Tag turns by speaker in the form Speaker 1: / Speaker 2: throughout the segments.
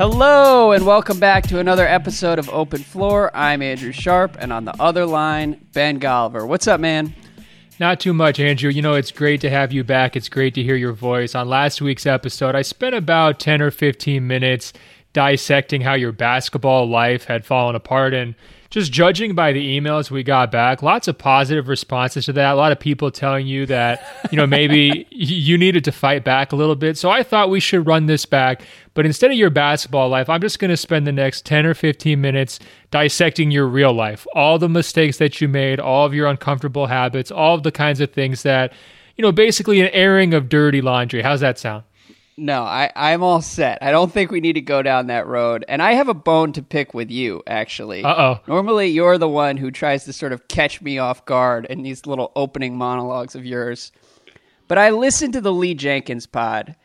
Speaker 1: Hello, and welcome back to another episode of Open Floor. I'm Andrew Sharp, and on the other line, Ben Golliver. What's up, man?
Speaker 2: Not too much, Andrew. You know, it's great to have you back. It's great to hear your voice. On last week's episode, I spent about 10 or 15 minutes dissecting how your basketball life had fallen apart. And just judging by the emails we got back, lots of positive responses to that. A lot of people telling you that, you know, maybe you needed to fight back a little bit. So I thought we should run this back. But instead of your basketball life, I'm just going to spend the next 10 or 15 minutes dissecting your real life, all the mistakes that you made, all of your uncomfortable habits, all of the kinds of things that, you know, basically an airing of dirty laundry. How's that sound?
Speaker 1: No, I, I'm all set. I don't think we need to go down that road. And I have a bone to pick with you, actually.
Speaker 2: Uh oh.
Speaker 1: Normally, you're the one who tries to sort of catch me off guard in these little opening monologues of yours. But I listened to the Lee Jenkins pod,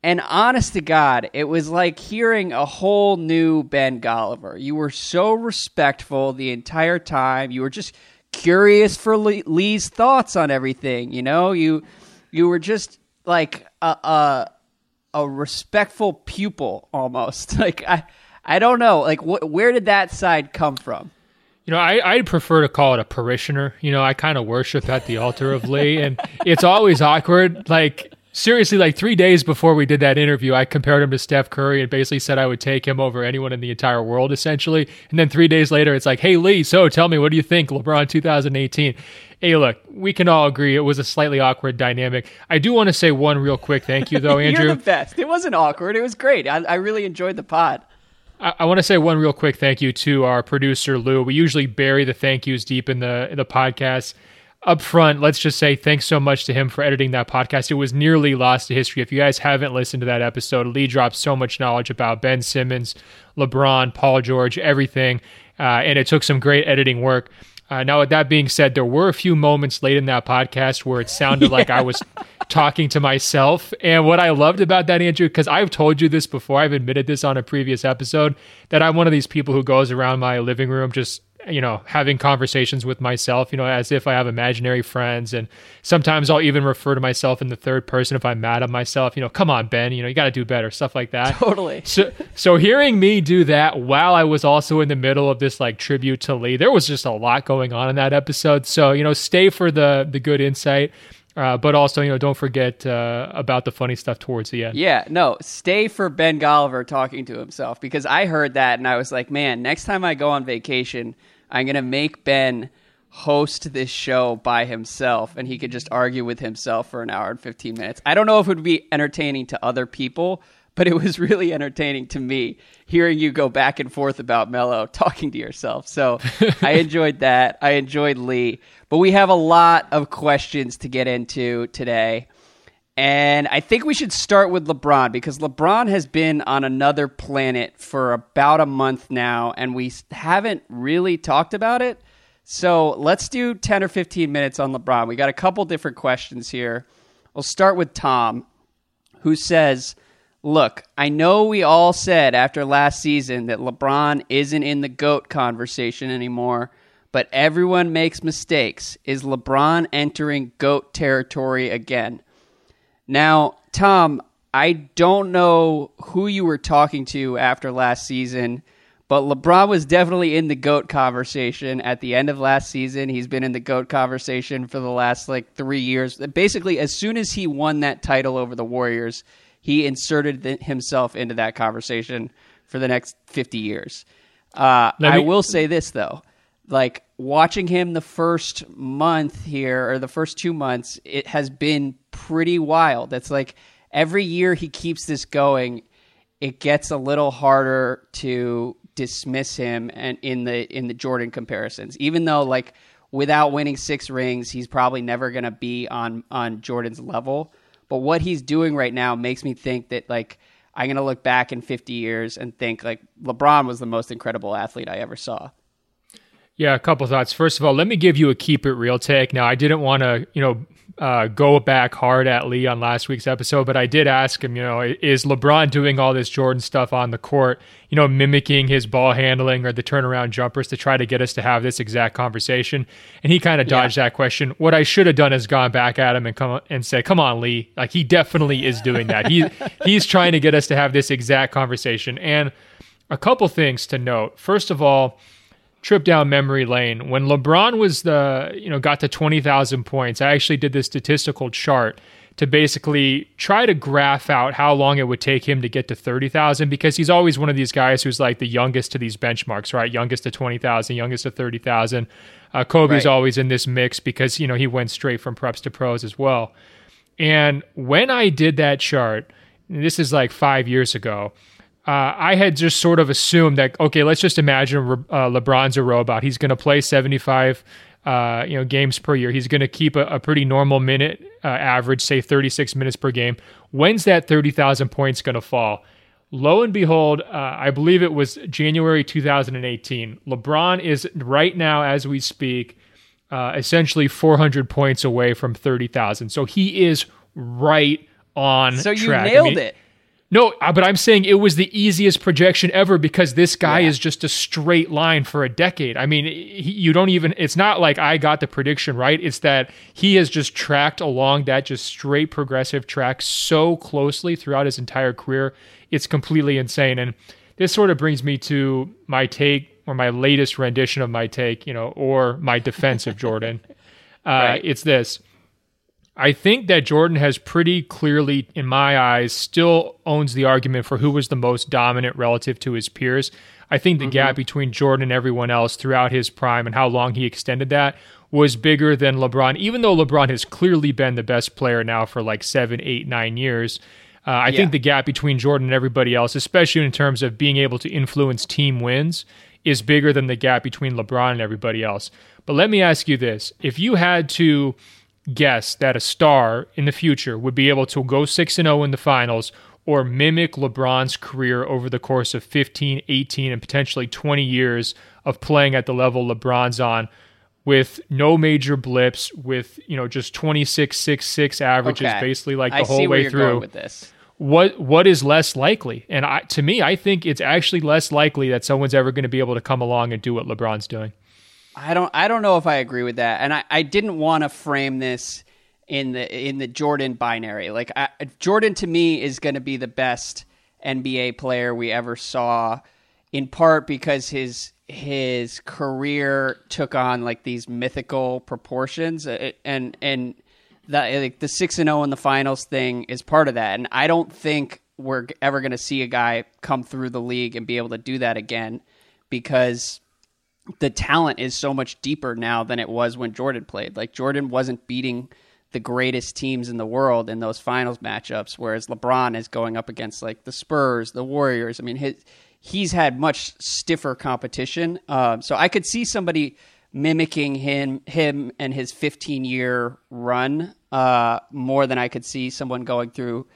Speaker 1: and honest to God, it was like hearing a whole new Ben Golliver. You were so respectful the entire time. You were just curious for Lee's thoughts on everything. You know, you you were just like a, a a respectful pupil almost. Like I I don't know. Like wh- where did that side come from?
Speaker 2: You know, I, I'd prefer to call it a parishioner. You know, I kind of worship at the altar of Lee, and it's always awkward. Like, seriously, like three days before we did that interview, I compared him to Steph Curry and basically said I would take him over anyone in the entire world, essentially. And then three days later, it's like, hey, Lee, so tell me, what do you think, LeBron 2018? Hey, look, we can all agree it was a slightly awkward dynamic. I do want to say one real quick thank you, though, Andrew.
Speaker 1: You're the best. It wasn't awkward. It was great. I, I really enjoyed the pod.
Speaker 2: I, I want to say one real quick thank you to our producer Lou. We usually bury the thank yous deep in the in the podcast. Up front, let's just say thanks so much to him for editing that podcast. It was nearly lost to history. If you guys haven't listened to that episode, Lee dropped so much knowledge about Ben Simmons, LeBron, Paul George, everything, uh, and it took some great editing work. Uh, now, with that being said, there were a few moments late in that podcast where it sounded yeah. like I was talking to myself. And what I loved about that, Andrew, because I've told you this before, I've admitted this on a previous episode, that I'm one of these people who goes around my living room just you know, having conversations with myself, you know, as if I have imaginary friends. And sometimes I'll even refer to myself in the third person if I'm mad at myself, you know, come on, Ben, you know, you got to do better, stuff like that.
Speaker 1: Totally.
Speaker 2: So, so hearing me do that while I was also in the middle of this like tribute to Lee, there was just a lot going on in that episode. So, you know, stay for the, the good insight. Uh, but also, you know, don't forget uh, about the funny stuff towards the end.
Speaker 1: Yeah, no, stay for Ben Golliver talking to himself because I heard that and I was like, man, next time I go on vacation, I'm to make Ben host this show by himself and he could just argue with himself for an hour and 15 minutes. I don't know if it would be entertaining to other people, but it was really entertaining to me hearing you go back and forth about Melo talking to yourself. So I enjoyed that. I enjoyed Lee. But we have a lot of questions to get into today. And I think we should start with LeBron because LeBron has been on another planet for about a month now, and we haven't really talked about it. So let's do 10 or 15 minutes on LeBron. We got a couple different questions here. We'll start with Tom, who says, Look, I know we all said after last season that LeBron isn't in the GOAT conversation anymore, but everyone makes mistakes. Is LeBron entering GOAT territory again? Now, Tom, I don't know who you were talking to after last season, but LeBron was definitely in the GOAT conversation at the end of last season. He's been in the GOAT conversation for the last like three years. Basically, as soon as he won that title over the Warriors, he inserted himself into that conversation for the next 50 years. Uh, me- I will say this, though like watching him the first month here or the first two months, it has been pretty wild. It's like every year he keeps this going, it gets a little harder to dismiss him and in the in the Jordan comparisons. Even though like without winning six rings, he's probably never going to be on on Jordan's level. But what he's doing right now makes me think that like I'm to look back in 50 years and think like LeBron was the most incredible athlete I ever saw.
Speaker 2: Yeah, a couple thoughts. First of all, let me give you a keep it real take. Now, I didn't want to, you know, uh, go back hard at Lee on last week's episode, but I did ask him, you know, is LeBron doing all this Jordan stuff on the court, you know, mimicking his ball handling or the turnaround jumpers to try to get us to have this exact conversation? And he kind of dodged yeah. that question. What I should have done is gone back at him and come and say, "Come on, Lee, like he definitely is doing that. He he's trying to get us to have this exact conversation." And a couple things to note. First of all trip down memory lane. When LeBron was the, you know, got to 20,000 points, I actually did this statistical chart to basically try to graph out how long it would take him to get to 30,000 because he's always one of these guys who's like the youngest to these benchmarks, right? Youngest to 20,000, youngest to 30,000. Uh, Kobe's right. always in this mix because, you know, he went straight from preps to pros as well. And when I did that chart, this is like five years ago, uh, I had just sort of assumed that okay, let's just imagine uh, LeBron's a robot. He's going to play seventy five, uh, you know, games per year. He's going to keep a, a, pretty normal minute uh, average, say thirty six minutes per game. When's that thirty thousand points going to fall? Lo and behold, uh, I believe it was January 2018. LeBron is right now, as we speak, uh, essentially 400 points away from 30,000. So he is right on.
Speaker 1: So
Speaker 2: you
Speaker 1: track. nailed I mean, it.
Speaker 2: No, uh, but I'm saying it was the easiest projection ever because this guy yeah. is just a straight line for a decade. I mean, he, you don't even, it's not like I got the prediction right. It's that he has just tracked along that just straight progressive track so closely throughout his entire career. It's completely insane. And this sort of brings me to my take or my latest rendition of my take, you know, or my defense of Jordan. Uh, right. It's this I think that Jordan has pretty clearly, in my eyes, still owns the argument for who was the most dominant relative to his peers. I think the mm-hmm. gap between Jordan and everyone else throughout his prime and how long he extended that was bigger than LeBron, even though LeBron has clearly been the best player now for like seven, eight, nine years. Uh, I yeah. think the gap between Jordan and everybody else, especially in terms of being able to influence team wins, is bigger than the gap between LeBron and everybody else. But let me ask you this if you had to guess that a star in the future would be able to go 6 and 0 in the finals or mimic LeBron's career over the course of 15, 18 and potentially 20 years of playing at the level LeBron's on with no major blips with, you know, just 26 6 6 averages okay. basically like the
Speaker 1: I
Speaker 2: whole way through.
Speaker 1: with this.
Speaker 2: What what is less likely? And I, to me, I think it's actually less likely that someone's ever going to be able to come along and do what LeBron's doing.
Speaker 1: I don't I don't know if I agree with that. And I, I didn't want to frame this in the in the Jordan binary. Like I, Jordan to me is going to be the best NBA player we ever saw in part because his his career took on like these mythical proportions uh, and and the like the 6 and 0 in the finals thing is part of that. And I don't think we're ever going to see a guy come through the league and be able to do that again because the talent is so much deeper now than it was when Jordan played. Like Jordan wasn't beating the greatest teams in the world in those finals matchups, whereas LeBron is going up against like the Spurs, the Warriors. I mean, his, he's had much stiffer competition. Uh, so I could see somebody mimicking him, him and his 15 year run uh, more than I could see someone going through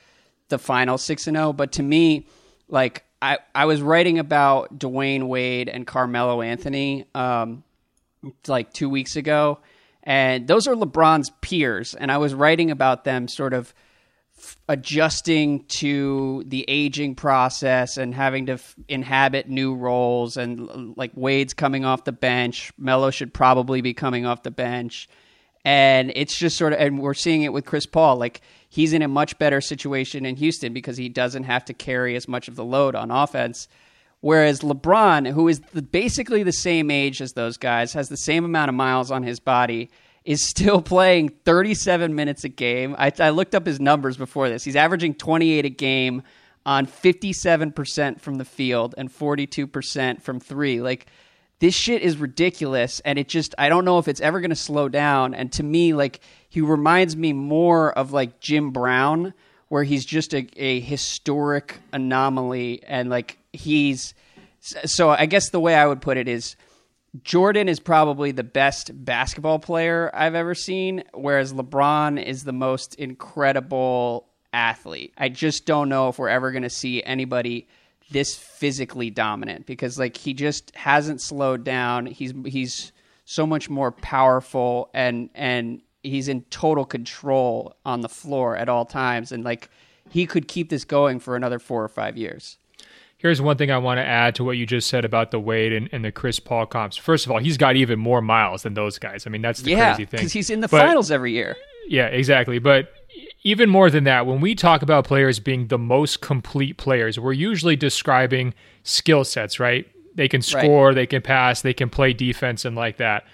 Speaker 1: the final six and zero. Oh. But to me, like I, I was writing about Dwyane Wade and Carmelo Anthony um, like two weeks ago, and those are LeBron's peers. And I was writing about them sort of f- adjusting to the aging process and having to f- inhabit new roles. And like Wade's coming off the bench, Melo should probably be coming off the bench. And it's just sort of, and we're seeing it with Chris Paul. Like he's in a much better situation in Houston because he doesn't have to carry as much of the load on offense. Whereas LeBron, who is the, basically the same age as those guys, has the same amount of miles on his body, is still playing 37 minutes a game. I, I looked up his numbers before this. He's averaging 28 a game on 57% from the field and 42% from three. Like, this shit is ridiculous and it just i don't know if it's ever going to slow down. And to me like he reminds me more of like jim brown where he's just a, a historic anomaly and like he's so i guess the way i would put it is jordan is probably the best basketball player i've ever seen whereas lebron is the most incredible athlete. I just don't know if we're ever going to see anybody this physically dominant because like he just hasn't slowed down. He's he's so much more powerful and and he's in total control on the floor at all times, and like he could keep this going for another four or five years.
Speaker 2: Here's one thing I want to add to what you just said about the Wade and, and the Chris Paul comps. First of all, he's got even more miles than those guys. I mean, that's the
Speaker 1: yeah,
Speaker 2: crazy thing.
Speaker 1: because he's in the
Speaker 2: But-
Speaker 1: finals every year.
Speaker 2: Yeah, exactly. But even more than that, when we talk about players being the most complete players, we're usually describing skill sets, right? They can score, they can pass, they can play defense, and like that.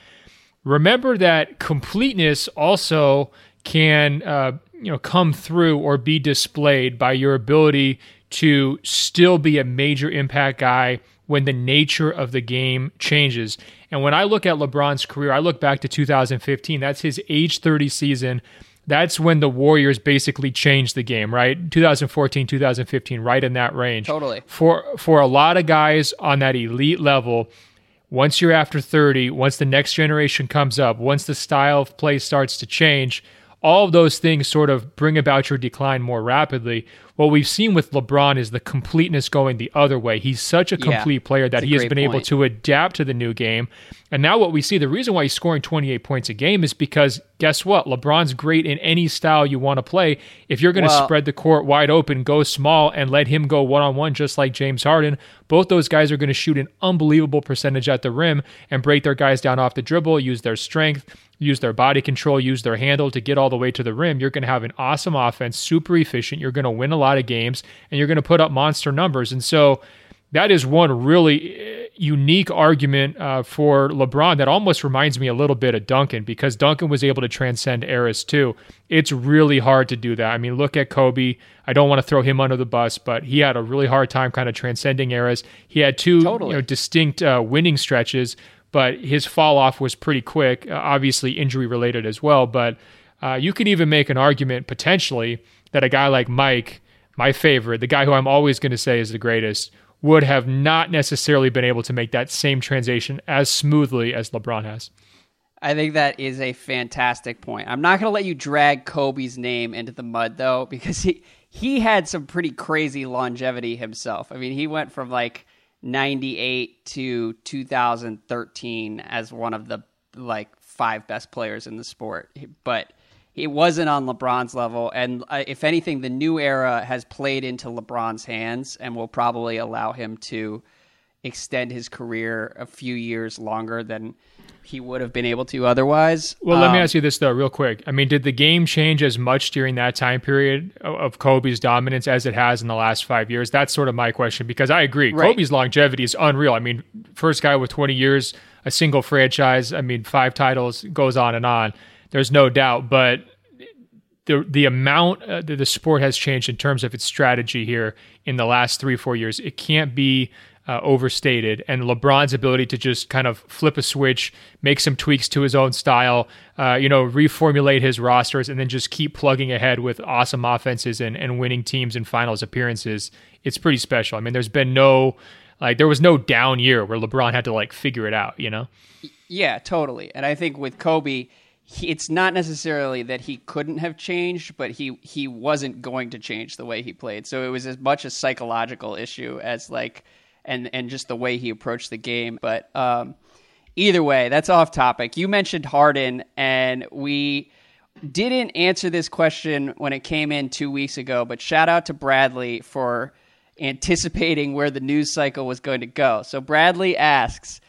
Speaker 2: Remember that completeness also can uh, you know come through or be displayed by your ability to still be a major impact guy when the nature of the game changes. And when I look at LeBron's career, I look back to 2015. That's his age 30 season. That's when the Warriors basically changed the game, right? 2014, 2015, right in that range.
Speaker 1: Totally.
Speaker 2: For for a lot of guys on that elite level, once you're after 30, once the next generation comes up, once the style of play starts to change, all of those things sort of bring about your decline more rapidly. What we've seen with LeBron is the completeness going the other way. He's such a
Speaker 1: Yeah,
Speaker 2: complete player that he has been able to adapt to the new game. And now what we see, the reason why he's scoring 28 points a game is because guess what? LeBron's great in any style you want to play. If you're going to
Speaker 1: Well-
Speaker 2: spread the court wide open, go small, and let him go one on one, just like James Harden, both those guys are going to shoot an unbelievable percentage at the rim and break their guys down off the dribble, use their strength, use their body control, use their handle to get all the way to the rim. You're going to have an awesome offense, super efficient. You're going to win a lot of games, and you're going to put up monster numbers. And so, that is one really uh, unique argument uh, for LeBron that almost reminds me a little bit of Duncan because Duncan was able to transcend eras too. It's really hard to do that. I mean, look at Kobe. I don't want to throw him under the bus, but he had a really hard time kind of transcending eras. He had two
Speaker 1: Totally.
Speaker 2: you know, distinct uh, winning stretches, but his fall off was pretty quick, uh, obviously injury related as well. But uh, you could even make an argument potentially that a guy like Mike, my favorite, the guy who I'm always going to say is the greatest, would have not necessarily been able to make that same transition as smoothly as LeBron has.
Speaker 1: I think that is a fantastic point. I'm not going to let you drag Kobe's name into the mud though, because he he had some pretty crazy longevity himself. I mean, he went from like 98 to 2013 as one of the like five best players in the sport, but he wasn't on LeBron's level. And uh, if anything, the new era has played into LeBron's hands and will probably allow him to extend his career a few years longer than he would have been able to otherwise.
Speaker 2: Well, let me
Speaker 1: Um,
Speaker 2: ask you this though, real quick. I mean, did the game change as much during that time period of- of Kobe's dominance as it has in the last five years? That's sort of my question because I agree.
Speaker 1: Right.
Speaker 2: Kobe's longevity is unreal. I mean, first guy with 20 years, a single franchise. I mean, five titles goes on and on. There's no doubt, but the the amount uh, that the sport has changed in terms of its strategy here in the last three four years, it can't be uh, overstated. And LeBron's ability to just kind of flip a switch, make some tweaks to his own style, uh, you know, reformulate his rosters, and then just keep plugging ahead with awesome offenses and, and winning teams and finals appearances. It's pretty special. I mean, there's been no like there was no down year where LeBron had to like figure it out. You know.
Speaker 1: Yeah, totally. And I think with Kobe, it's not necessarily that he couldn't have changed, but he he wasn't going to change the way he played. So it was as much a psychological issue as like and and just the way he approached the game. But um, either way, that's off topic. You mentioned Harden, and we didn't answer this question when it came in two weeks ago. But shout out to Bradley for anticipating where the news cycle was going to go. So Bradley asks.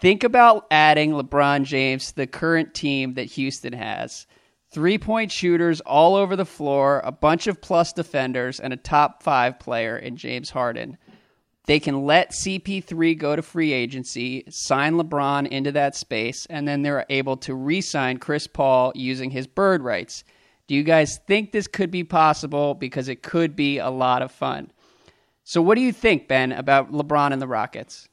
Speaker 1: Think about adding LeBron James to the current team that Houston has. Three point shooters all over the floor, a bunch of plus defenders, and a top five player in James Harden. They can let CP3 go to free agency, sign LeBron into that space, and then they're able to re sign Chris Paul using his bird rights. Do you guys think this could be possible? Because it could be a lot of fun. So, what do you think, Ben, about LeBron and the Rockets?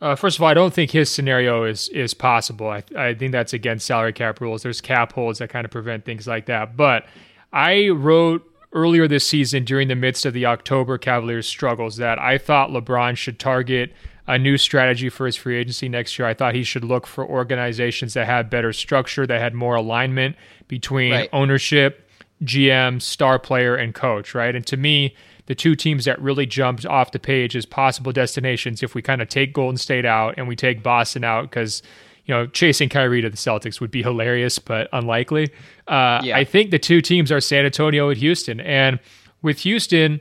Speaker 2: Uh, first of all, I don't think his scenario is is possible. I, I think that's against salary cap rules. There's cap holds that kind of prevent things like that. But I wrote earlier this season during the midst of the October Cavaliers struggles that I thought LeBron should target a new strategy for his free agency next year. I thought he should look for organizations that had better structure, that had more alignment between
Speaker 1: Right.
Speaker 2: ownership, GM, star player, and coach, right? And to me, the two teams that really jumped off the page as possible destinations, if we kind of take Golden State out and we take Boston out, because you know, chasing Kyrie to the Celtics would be hilarious, but unlikely. Uh,
Speaker 1: Yeah.
Speaker 2: I think the two teams are San Antonio and Houston. And with Houston,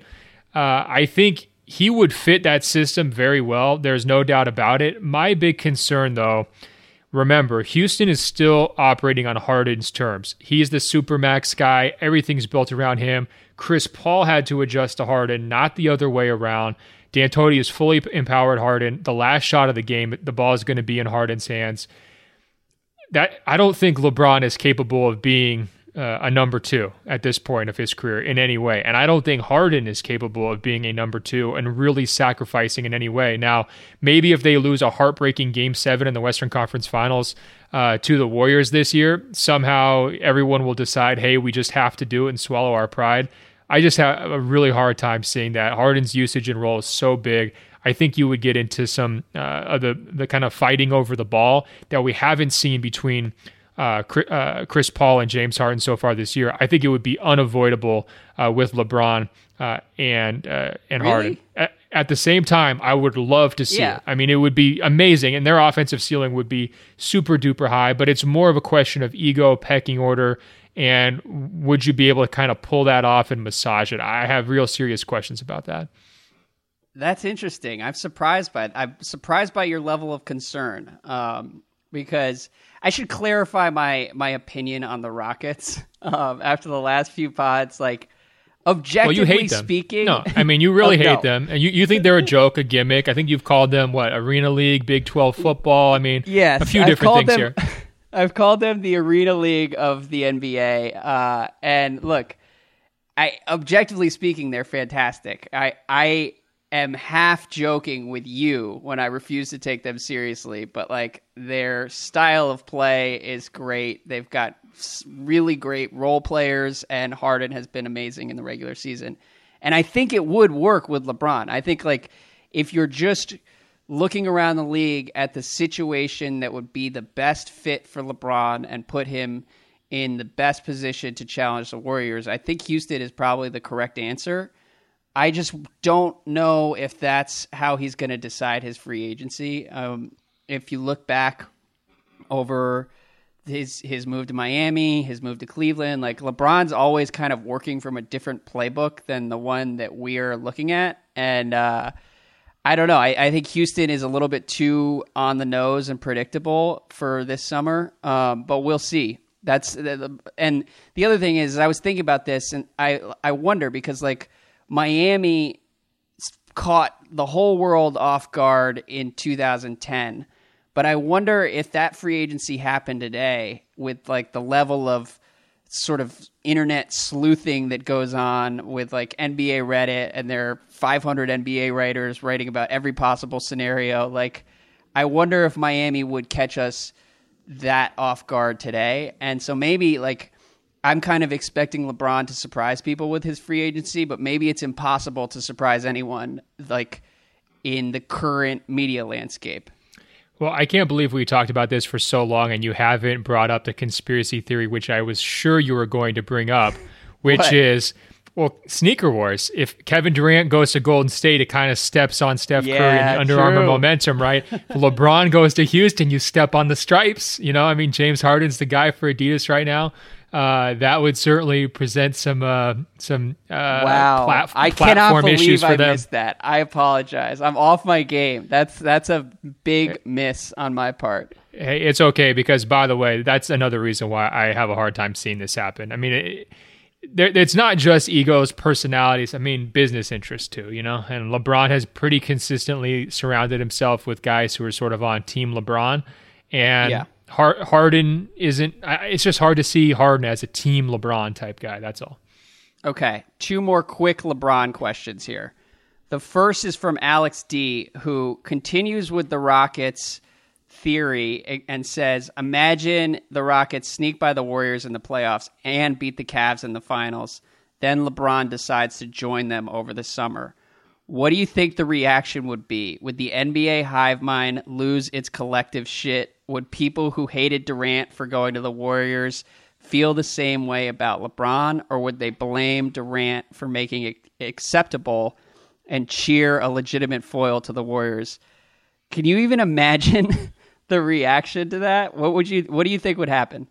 Speaker 2: uh, I think he would fit that system very well. There's no doubt about it. My big concern, though, remember, Houston is still operating on Harden's terms. He's the supermax guy, everything's built around him. Chris Paul had to adjust to Harden, not the other way around. D'Antoni is fully empowered Harden. The last shot of the game, the ball is going to be in Harden's hands. That I don't think LeBron is capable of being uh, a number two at this point of his career in any way, and I don't think Harden is capable of being a number two and really sacrificing in any way. Now, maybe if they lose a heartbreaking Game Seven in the Western Conference Finals uh, to the Warriors this year, somehow everyone will decide, hey, we just have to do it and swallow our pride. I just have a really hard time seeing that. Harden's usage and role is so big. I think you would get into some uh, of the the kind of fighting over the ball that we haven't seen between uh, uh, Chris Paul and James Harden so far this year. I think it would be unavoidable uh, with LeBron uh, and uh, and
Speaker 1: Really?
Speaker 2: Harden. At, at the same time, I would love to see
Speaker 1: Yeah.
Speaker 2: it. I mean, it would be amazing, and their offensive ceiling would be super duper high. But it's more of a question of ego, pecking order, and would you be able to kind of pull that off and massage it? I have real serious questions about that.
Speaker 1: That's interesting. I'm surprised by I'm surprised by your level of concern. Um, because I should clarify my my opinion on the Rockets. Um, after the last few pods, like
Speaker 2: Well,
Speaker 1: objectively
Speaker 2: you hate them.
Speaker 1: speaking,
Speaker 2: No, I mean you really
Speaker 1: Oh,
Speaker 2: hate
Speaker 1: no.
Speaker 2: them, and you, you think they're a joke, a gimmick. I think you've called them what Arena League, Big Twelve football. I mean,
Speaker 1: Yes,
Speaker 2: a few
Speaker 1: I've
Speaker 2: different things
Speaker 1: them,
Speaker 2: here.
Speaker 1: I've called them the Arena League of the NBA. Uh, and look, I objectively speaking, they're fantastic. I I am half joking with you when I refuse to take them seriously, but like their style of play is great. They've got really great role players, and Harden has been amazing in the regular season. And I think it would work with LeBron. I think like if you're just looking around the league at the situation that would be the best fit for LeBron and put him in the best position to challenge the Warriors, I think Houston is probably the correct answer. I just don't know if that's how he's going to decide his free agency. Um, if you look back over his his move to Miami, his move to Cleveland, like LeBron's always kind of working from a different playbook than the one that we're looking at, and uh, I don't know. I, I think Houston is a little bit too on the nose and predictable for this summer, um, but we'll see. That's and the other thing is, I was thinking about this, and I I wonder because like Miami caught the whole world off guard in 2010. But I wonder if that free agency happened today with like the level of sort of internet sleuthing that goes on with like NBA Reddit and there are 500 NBA writers writing about every possible scenario. Like, I wonder if Miami would catch us that off guard today. And so maybe like I'm kind of expecting LeBron to surprise people with his free agency, but maybe it's impossible to surprise anyone like in the current media landscape.
Speaker 2: Well, I can't believe we talked about this for so long and you haven't brought up the conspiracy theory, which I was sure you were going to bring up, which is well, sneaker wars. If Kevin Durant goes to Golden State, it kind of steps on Steph Curry and the Under Armour momentum, right? LeBron goes to Houston, you step on the stripes. You know, I mean, James Harden's the guy for Adidas right now. Uh, that would certainly present some uh, some uh,
Speaker 1: Wow,
Speaker 2: plat-
Speaker 1: I cannot
Speaker 2: issues
Speaker 1: believe
Speaker 2: for
Speaker 1: I
Speaker 2: them.
Speaker 1: missed that. I apologize. I'm off my game. That's that's a big miss on my part.
Speaker 2: Hey, it's okay because, by the way, that's another reason why I have a hard time seeing this happen. I mean, it, there, it's not just egos, personalities. I mean, business interests too. You know, and LeBron has pretty consistently surrounded himself with guys who are sort of on Team LeBron, and
Speaker 1: Yeah.
Speaker 2: Har- Harden isn't. It's just hard to see Harden as a Team LeBron type guy. That's all.
Speaker 1: Okay, two more quick LeBron questions here. The first is from Alex D, who continues with the Rockets theory and says, Imagine the Rockets sneak by the Warriors in the playoffs and beat the Cavs in the finals. Then LeBron decides to join them over the summer. What do you think the reaction would be? Would the NBA hive mind lose its collective shit? Would people who hated Durant for going to the Warriors feel the same way about LeBron, or would they blame Durant for making it acceptable and cheer a legitimate foil to the Warriors? Can you even imagine the reaction to that? What would you what do you think would happen?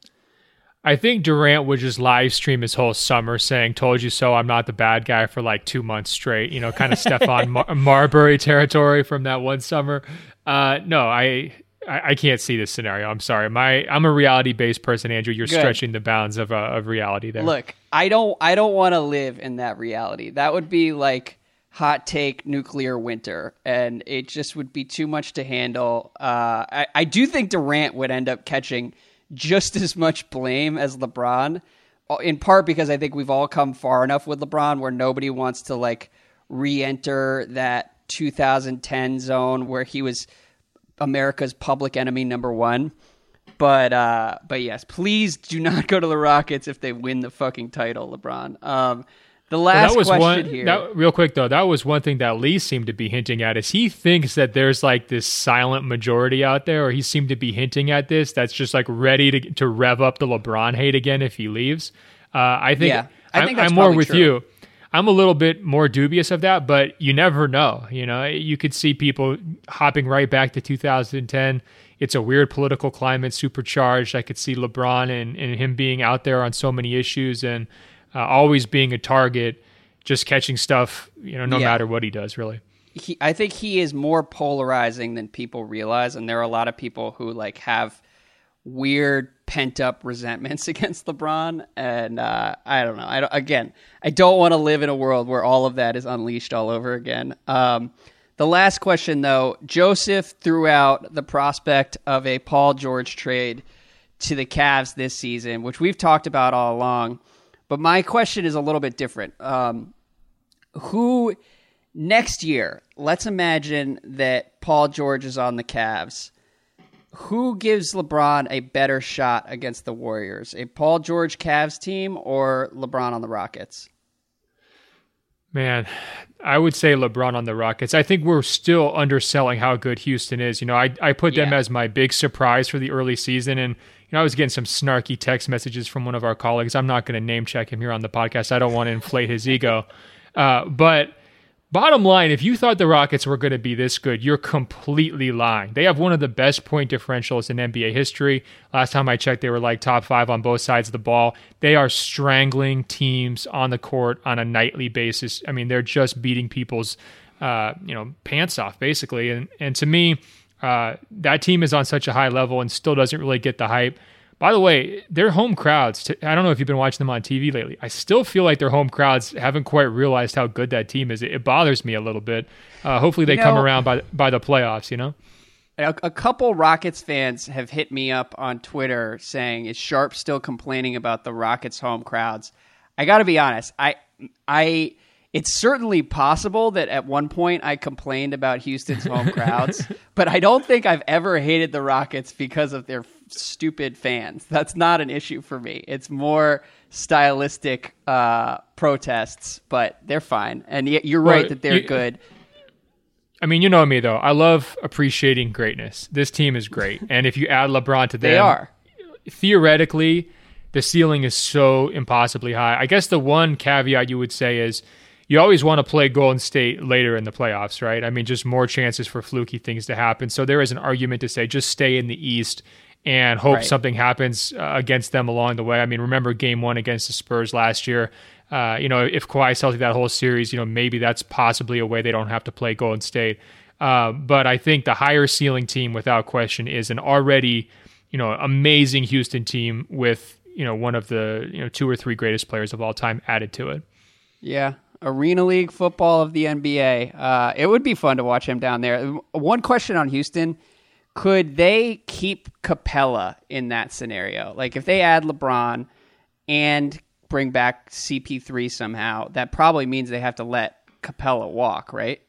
Speaker 2: I think Durant would just live stream his whole summer saying, Told you so, I'm not the bad guy for like two months straight. You know, kind of Stephon Mar- Marbury territory from that one summer. Uh, no, I, I, I can't see this scenario. I'm sorry. My I'm a reality based person, Andrew. You're
Speaker 1: Good.
Speaker 2: stretching the bounds of, uh, of reality there.
Speaker 1: Look, I don't I don't want to live in that reality. That would be like hot take nuclear winter and it just would be too much to handle. Uh, I, I do think Durant would end up catching just as much blame as LeBron, uh, in part because I think we've all come far enough with LeBron where nobody wants to like re-enter that 2010 zone where he was America's public enemy number one. But uh, but yes, please do not go to the Rockets if they win the fucking title, LeBron. Um, the last
Speaker 2: that was
Speaker 1: question
Speaker 2: one.
Speaker 1: here.
Speaker 2: That, real quick though, that was one thing that Lee seemed to be hinting at. Is he thinks that there's like this silent majority out there, or he seemed to be hinting at this that's just like ready to to rev up the LeBron hate again if he leaves. Uh, I think.
Speaker 1: Yeah, I think
Speaker 2: I'm,
Speaker 1: that's
Speaker 2: I'm more with
Speaker 1: true.
Speaker 2: you. I'm a little bit more dubious of that, but you never know. You know, you could see people hopping right back to 2010. It's a weird political climate, supercharged. I could see LeBron and, and him being out there on so many issues and uh, always being a target, just catching stuff, you know, no
Speaker 1: Yeah.
Speaker 2: matter what he does, really.
Speaker 1: he, I think he is more polarizing than people realize, and there are a lot of people who like have weird pent up resentments against LeBron, and uh, I don't know. I don't, again, I don't want to live in a world where all of that is unleashed all over again. Um, the last question, though, Joseph threw out the prospect of a Paul George trade to the Cavs this season, which we've talked about all along. But my question is a little bit different. Um, who next year, let's imagine that Paul George is on the Cavs. Who gives LeBron a better shot against the Warriors? A Paul George Cavs team or LeBron on the Rockets?
Speaker 2: Man, I would say LeBron on the Rockets. I think we're still underselling how good Houston is. You know, I, I put them
Speaker 1: Yeah.
Speaker 2: as my big surprise for the early season. And, know, I was getting some snarky text messages from one of our colleagues. I'm not going to name check him here on the podcast. I don't want to inflate his ego. Uh, but bottom line, if you thought the Rockets were going to be this good, you're completely lying. They have one of the best point differentials in NBA history. Last time I checked, they were like top five on both sides of the ball. They are strangling teams on the court on a nightly basis. I mean, they're just beating people's, uh, you know, pants off basically. And and to me, uh, that team is on such a high level and still doesn't really get the hype. By the way, their home crowds, t- I don't know if you've been watching them on TV lately. I still feel like their home crowds haven't quite realized how good that team is. It, it bothers me a little bit. Uh, hopefully they
Speaker 1: You
Speaker 2: come around by by the playoffs, you know?
Speaker 1: A, a couple Rockets fans have hit me up on Twitter saying, "Is Sharp still complaining about the Rockets' home crowds?" I got to be honest. I, I, it's certainly possible that at one point I complained about Houston's home crowds, but I don't think I've ever hated the Rockets because of their stupid fans. That's not an issue for me. It's more stylistic uh, protests, but they're fine. And you're right
Speaker 2: Well,
Speaker 1: that they're
Speaker 2: you-
Speaker 1: good.
Speaker 2: I mean, you know me though. I love appreciating greatness. This team is great, and if you add LeBron to them,
Speaker 1: They are.
Speaker 2: theoretically, the ceiling is so impossibly high. I guess the one caveat you would say is you always want to play Golden State later in the playoffs, right? I mean, just more chances for fluky things to happen. So there is an argument to say just stay in the East and hope
Speaker 1: Right.
Speaker 2: something happens uh, against them along the way. I mean, remember game one against the Spurs last year. Uh, you know, if Kawhi's healthy that whole series, you know, maybe that's possibly a way they don't have to play Golden State. Uh, but I think the higher ceiling team, without question, is an already, you know, amazing Houston team with, you know, one of the, you know, two or three greatest players of all time added to it.
Speaker 1: Yeah, Arena League football of the NBA. Uh, it would be fun to watch him down there. One question on Houston: Could they keep Capela in that scenario? Like if they add LeBron and bring back CP3 somehow, that probably means they have to let Capela walk, right?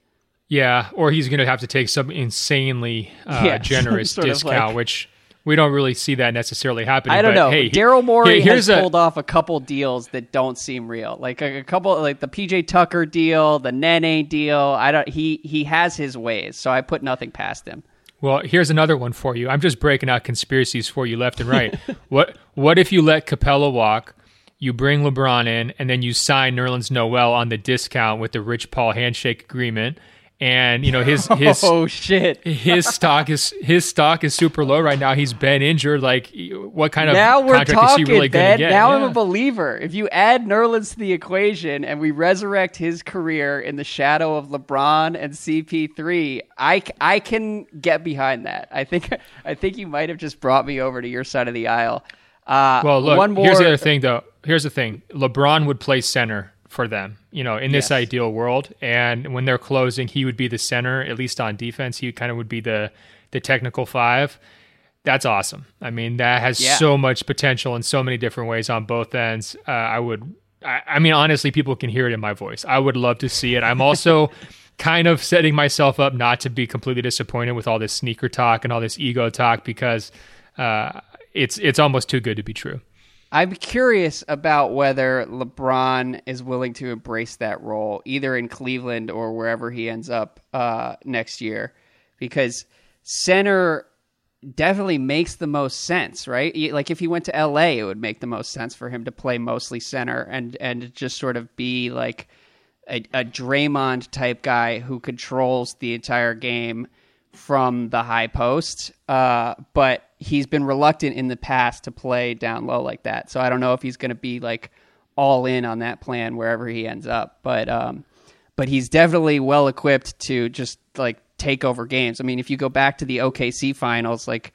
Speaker 2: Yeah, or he's going to have to take some insanely uh,
Speaker 1: Yeah,
Speaker 2: generous discount,
Speaker 1: like-
Speaker 2: which we don't really see that necessarily happening.
Speaker 1: I don't
Speaker 2: but
Speaker 1: know.
Speaker 2: Hey,
Speaker 1: Daryl Morey
Speaker 2: here-
Speaker 1: has
Speaker 2: here's a-
Speaker 1: pulled off a couple deals that don't seem real. Like a, a couple, like the PJ Tucker deal, the Nene deal. I don't. He he has his ways, so I put nothing past him.
Speaker 2: Well, here's another one for you. I'm just breaking out conspiracies for you left and right. what what if you let Capela walk, you bring LeBron in, and then you sign Nerlens Noel on the discount with the Rich Paul handshake agreement, and you know his his
Speaker 1: oh shit
Speaker 2: his stock is his stock is super low right now. He's been injured. Like, what kind of
Speaker 1: now we're
Speaker 2: contract
Speaker 1: talking,
Speaker 2: is he really going
Speaker 1: Ben.
Speaker 2: to get?
Speaker 1: Now
Speaker 2: Yeah.
Speaker 1: I'm a believer. If you add Nerlens to the equation and we resurrect his career in the shadow of LeBron and CP3, I I can get behind that. I think I think you might have just brought me over to your side of the aisle. Uh,
Speaker 2: Well, look,
Speaker 1: one more.
Speaker 2: here's the other thing, though. Here's the thing: LeBron would play center for them, you know, in this
Speaker 1: Yes.
Speaker 2: ideal world. And when they're closing, he would be the center, at least on defense. He kind of would be the the technical five. That's awesome. I mean, that has
Speaker 1: Yeah.
Speaker 2: so much potential in so many different ways on both ends. Uh, I would, I, I mean, honestly, people can hear it in my voice. I would love to see it. I'm also kind of setting myself up not to be completely disappointed with all this sneaker talk and all this ego talk because uh, it's it's almost too good to be true.
Speaker 1: I'm curious about whether LeBron is willing to embrace that role, either in Cleveland or wherever he ends up uh, next year, because center definitely makes the most sense, right? Like if he went to LA, it would make the most sense for him to play mostly center and and just sort of be like a, a Draymond type guy who controls the entire game from the high post. Uh, but he's been reluctant in the past to play down low like that. So I don't know if he's going to be like all in on that plan wherever he ends up. But um, but he's definitely well equipped to just like take over games. I mean, if you go back to the OKC finals, like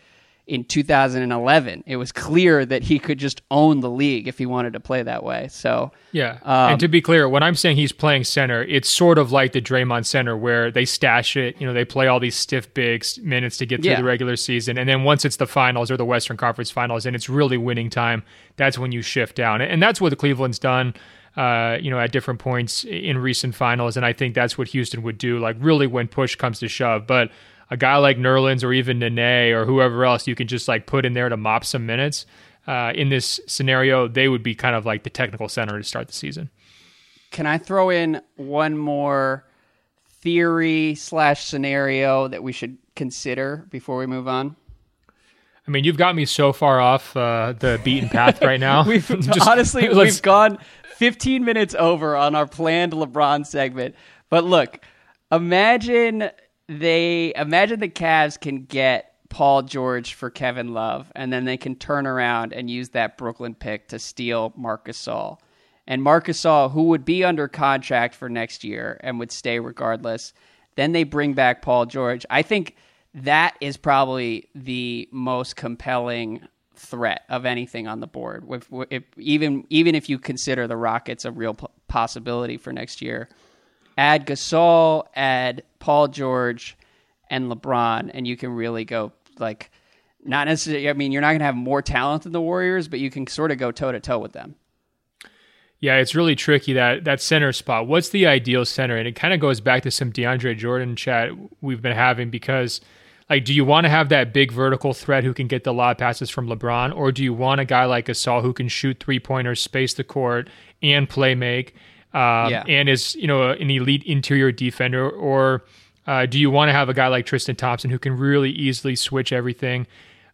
Speaker 1: in 2011, it was clear that he could just own the league if he wanted to play that way. So
Speaker 2: Yeah.
Speaker 1: Um,
Speaker 2: and to be clear, when I'm saying he's playing center, it's sort of like the Draymond center where they stash it. You know, they play all these stiff bigs minutes to get through
Speaker 1: Yeah.
Speaker 2: the regular season. And then once it's the finals or the Western Conference finals and it's really winning time, that's when you shift down. And that's what the Cleveland's done. Uh, you know, at different points in recent finals, and I think that's what Houston would do. Like, really, when push comes to shove. But a guy like Nerlens or even Nene or whoever else, you can just like put in there to mop some minutes. Uh, in this scenario, they would be kind of like the technical center to start the season.
Speaker 1: can I throw in one more theory slash scenario that we should consider before we move on?
Speaker 2: I mean, you've got me so far off uh, the beaten path right now.
Speaker 1: We've
Speaker 2: Just-
Speaker 1: honestly we've gone 15 minutes over on our planned LeBron segment. But look, imagine they imagine the Cavs can get Paul George for Kevin Love, and then they can turn around and use that Brooklyn pick to steal Marcus Gasol. And Marcus Gasol, who would be under contract for next year and would stay regardless, then they bring back Paul George. I think that is probably the most compelling threat of anything on the board. If, if, even even if you consider the Rockets a real possibility for next year, add Gasol, add Paul George, and LeBron, and you can really go like not necessarily. I mean, you're not going to have more talent than the Warriors, but you can sort of go toe to toe with them.
Speaker 2: Yeah, it's really tricky that that center spot. What's the ideal center? And it kind of goes back to some DeAndre Jordan chat we've been having because like do you want to have that big vertical threat who can get the lob passes from LeBron or do you want a guy like Gasol who can shoot three-pointers, space the court and play make um,
Speaker 1: Yeah.
Speaker 2: and is, you know, an elite interior defender or uh, do you want to have a guy like Tristan Thompson who can really easily switch everything?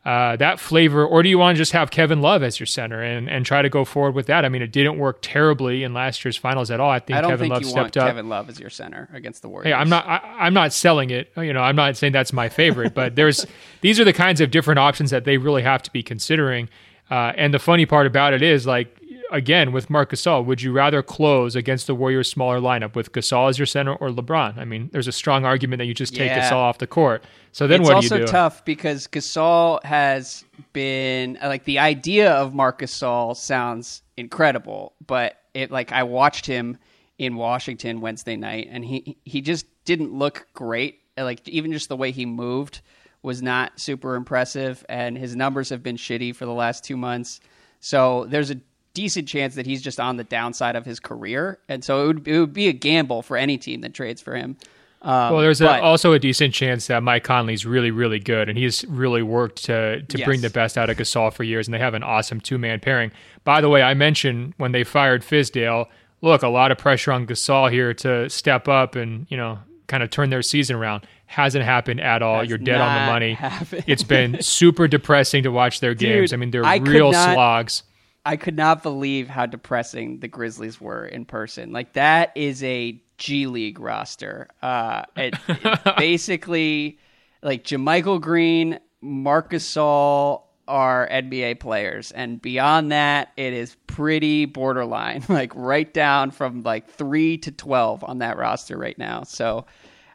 Speaker 2: uh, that flavor, or do you want to just have Kevin Love as your center and, and try to go forward with that? I mean, it didn't work terribly in last year's finals at all. I think
Speaker 1: I don't
Speaker 2: Kevin
Speaker 1: think
Speaker 2: Love
Speaker 1: you want
Speaker 2: stepped up.
Speaker 1: Kevin Love as your center against the Warriors.
Speaker 2: Hey, I'm not. I, I'm not selling it. You know, I'm not saying that's my favorite, but there's these are the kinds of different options that they really have to be considering. Uh, and the funny part about it is, like, again, with Marc Gasol, would you rather close against the Warriors' smaller lineup with Gasol as your center or LeBron? I mean, there's a strong argument that you just take
Speaker 1: Yeah.
Speaker 2: Gasol off the court. So then
Speaker 1: it's
Speaker 2: what do
Speaker 1: also
Speaker 2: you do?
Speaker 1: tough because Gasol has been like the idea of Marc Gasol sounds incredible, but it like I watched him in Washington Wednesday night, and he he just didn't look great. Like even just the way he moved was not super impressive, and his numbers have been shitty for the last two months. So there's a decent chance that he's just on the downside of his career, and so it would it would be a gamble for any team that trades for him. Um,
Speaker 2: Well, there's a, also a decent chance that Mike Conley's really, really good, and he's really worked to to
Speaker 1: Yes.
Speaker 2: bring the best out of Gasol for years, and they have an awesome two man pairing. By the way, I mentioned when they fired Fizdale, look, a lot of pressure on Gasol here to step up and you know kind of turn their season around. Hasn't happened at all.
Speaker 1: Has
Speaker 2: You're dead on the money.
Speaker 1: happened.
Speaker 2: It's been super depressing to watch their games. I mean, they're
Speaker 1: I
Speaker 2: real
Speaker 1: not-
Speaker 2: slogs.
Speaker 1: I could not believe how depressing the Grizzlies were in person. Like that is a G League roster. Uh, it, basically like JaMychal Green, Marc Gasol are NBA players, and beyond that, it is pretty borderline, like right down from like three to twelve on that roster right now. So.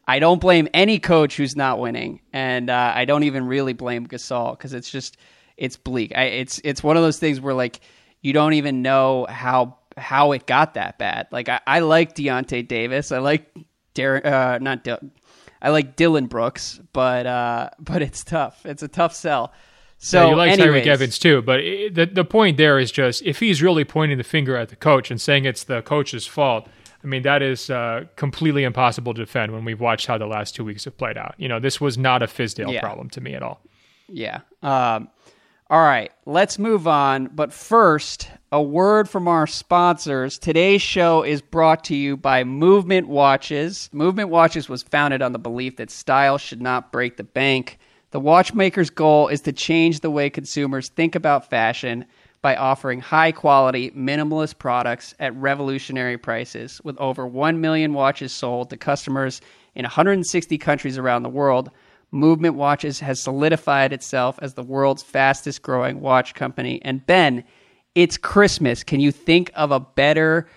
Speaker 1: I don't blame any coach who's not winning, and uh, I don't even really blame Gasol because it's just it's bleak. I, it's it's one of those things where like you don't even know how how it got that bad. Like I, I like Deyonta Davis, I like Darren, uh, not I like Dillon Brooks, but uh, but it's tough. It's a tough sell. So
Speaker 2: yeah, you like
Speaker 1: anyways,
Speaker 2: Tyreke Evans too, but it, the the point there is just if he's really pointing the finger at the coach and saying it's the coach's fault, I mean, that is uh, completely impossible to defend when we've watched how the last two weeks have played out. You know, this was not a Fizdale
Speaker 1: Yeah.
Speaker 2: problem to me at all.
Speaker 1: Yeah. Um, all right, let's move on. But first, a word from our sponsors. Today's show is brought to you by Movement Watches. Movement Watches was founded on the belief that style should not break the bank. The watchmaker's goal is to change the way consumers think about fashion by offering high quality, minimalist products at revolutionary prices. With over 1 million watches sold to customers in 160 countries around the world, Movement Watches has solidified itself as the world's fastest growing watch company. And Ben, it's Christmas. Can you think of a better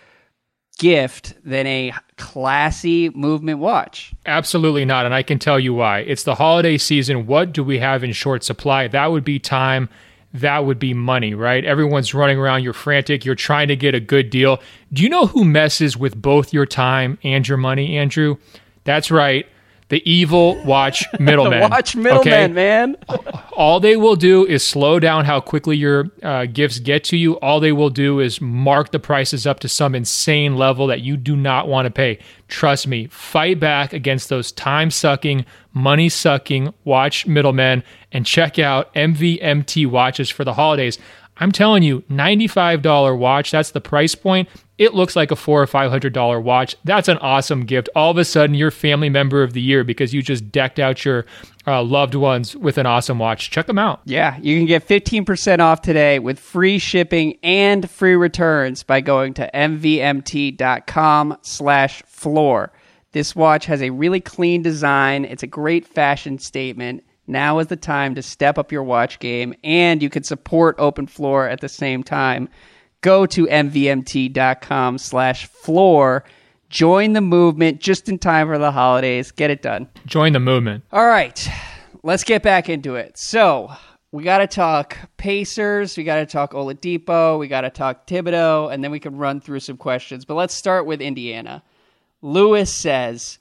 Speaker 1: gift than a classy movement watch?
Speaker 2: Absolutely not. And I can tell you why. It's the holiday season. What do we have in short supply? That would be time. That would be money, right? Everyone's running around. You're frantic. You're trying to get a good deal. Do you know who messes with both your time and your money, Andrew? That's right. The evil watch middleman.
Speaker 1: The watch middleman,
Speaker 2: okay?
Speaker 1: man.
Speaker 2: all they will do is slow down how quickly your uh, gifts get to you. All they will do is mark the prices up to some insane level that you do not want to pay. Trust me, fight back against those time sucking, money sucking watch middlemen and check out MVMT watches for the holidays. I'm telling you, $95 watch, that's the price point. It looks like a four or five hundred dollar watch. That's an awesome gift. All of a sudden, you're family member of the year because you just decked out your uh, loved ones with an awesome watch. Check them out.
Speaker 1: Yeah, you can get 15% off today with free shipping and free returns by going to mvmt.com slash floor. This watch has a really clean design. It's a great fashion statement. Now is the time to step up your watch game, and you can support Open Floor at the same time. Go to mvmt.com slash floor. Join the movement just in time for the holidays. Get it done.
Speaker 2: Join the movement.
Speaker 1: All right, let's get back into it. So we got to talk Pacers, we got to talk Oladipo, we got to talk Thibodeau, and then we can run through some questions. But let's start with Indiana. Lewis says,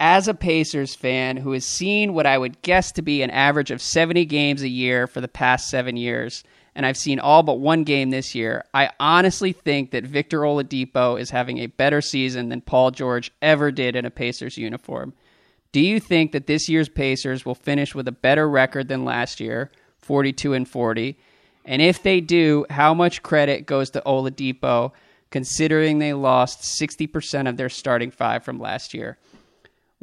Speaker 1: as a Pacers fan who has seen what I would guess to be an average of 70 games a year for the past seven years, and I've seen all but one game this year, I honestly think that Victor Oladipo is having a better season than Paul George ever did in a Pacers uniform. Do you think that this year's Pacers will finish with a better record than last year, 42 and 40? And if they do, how much credit goes to Oladipo considering they lost 60% of their starting five from last year?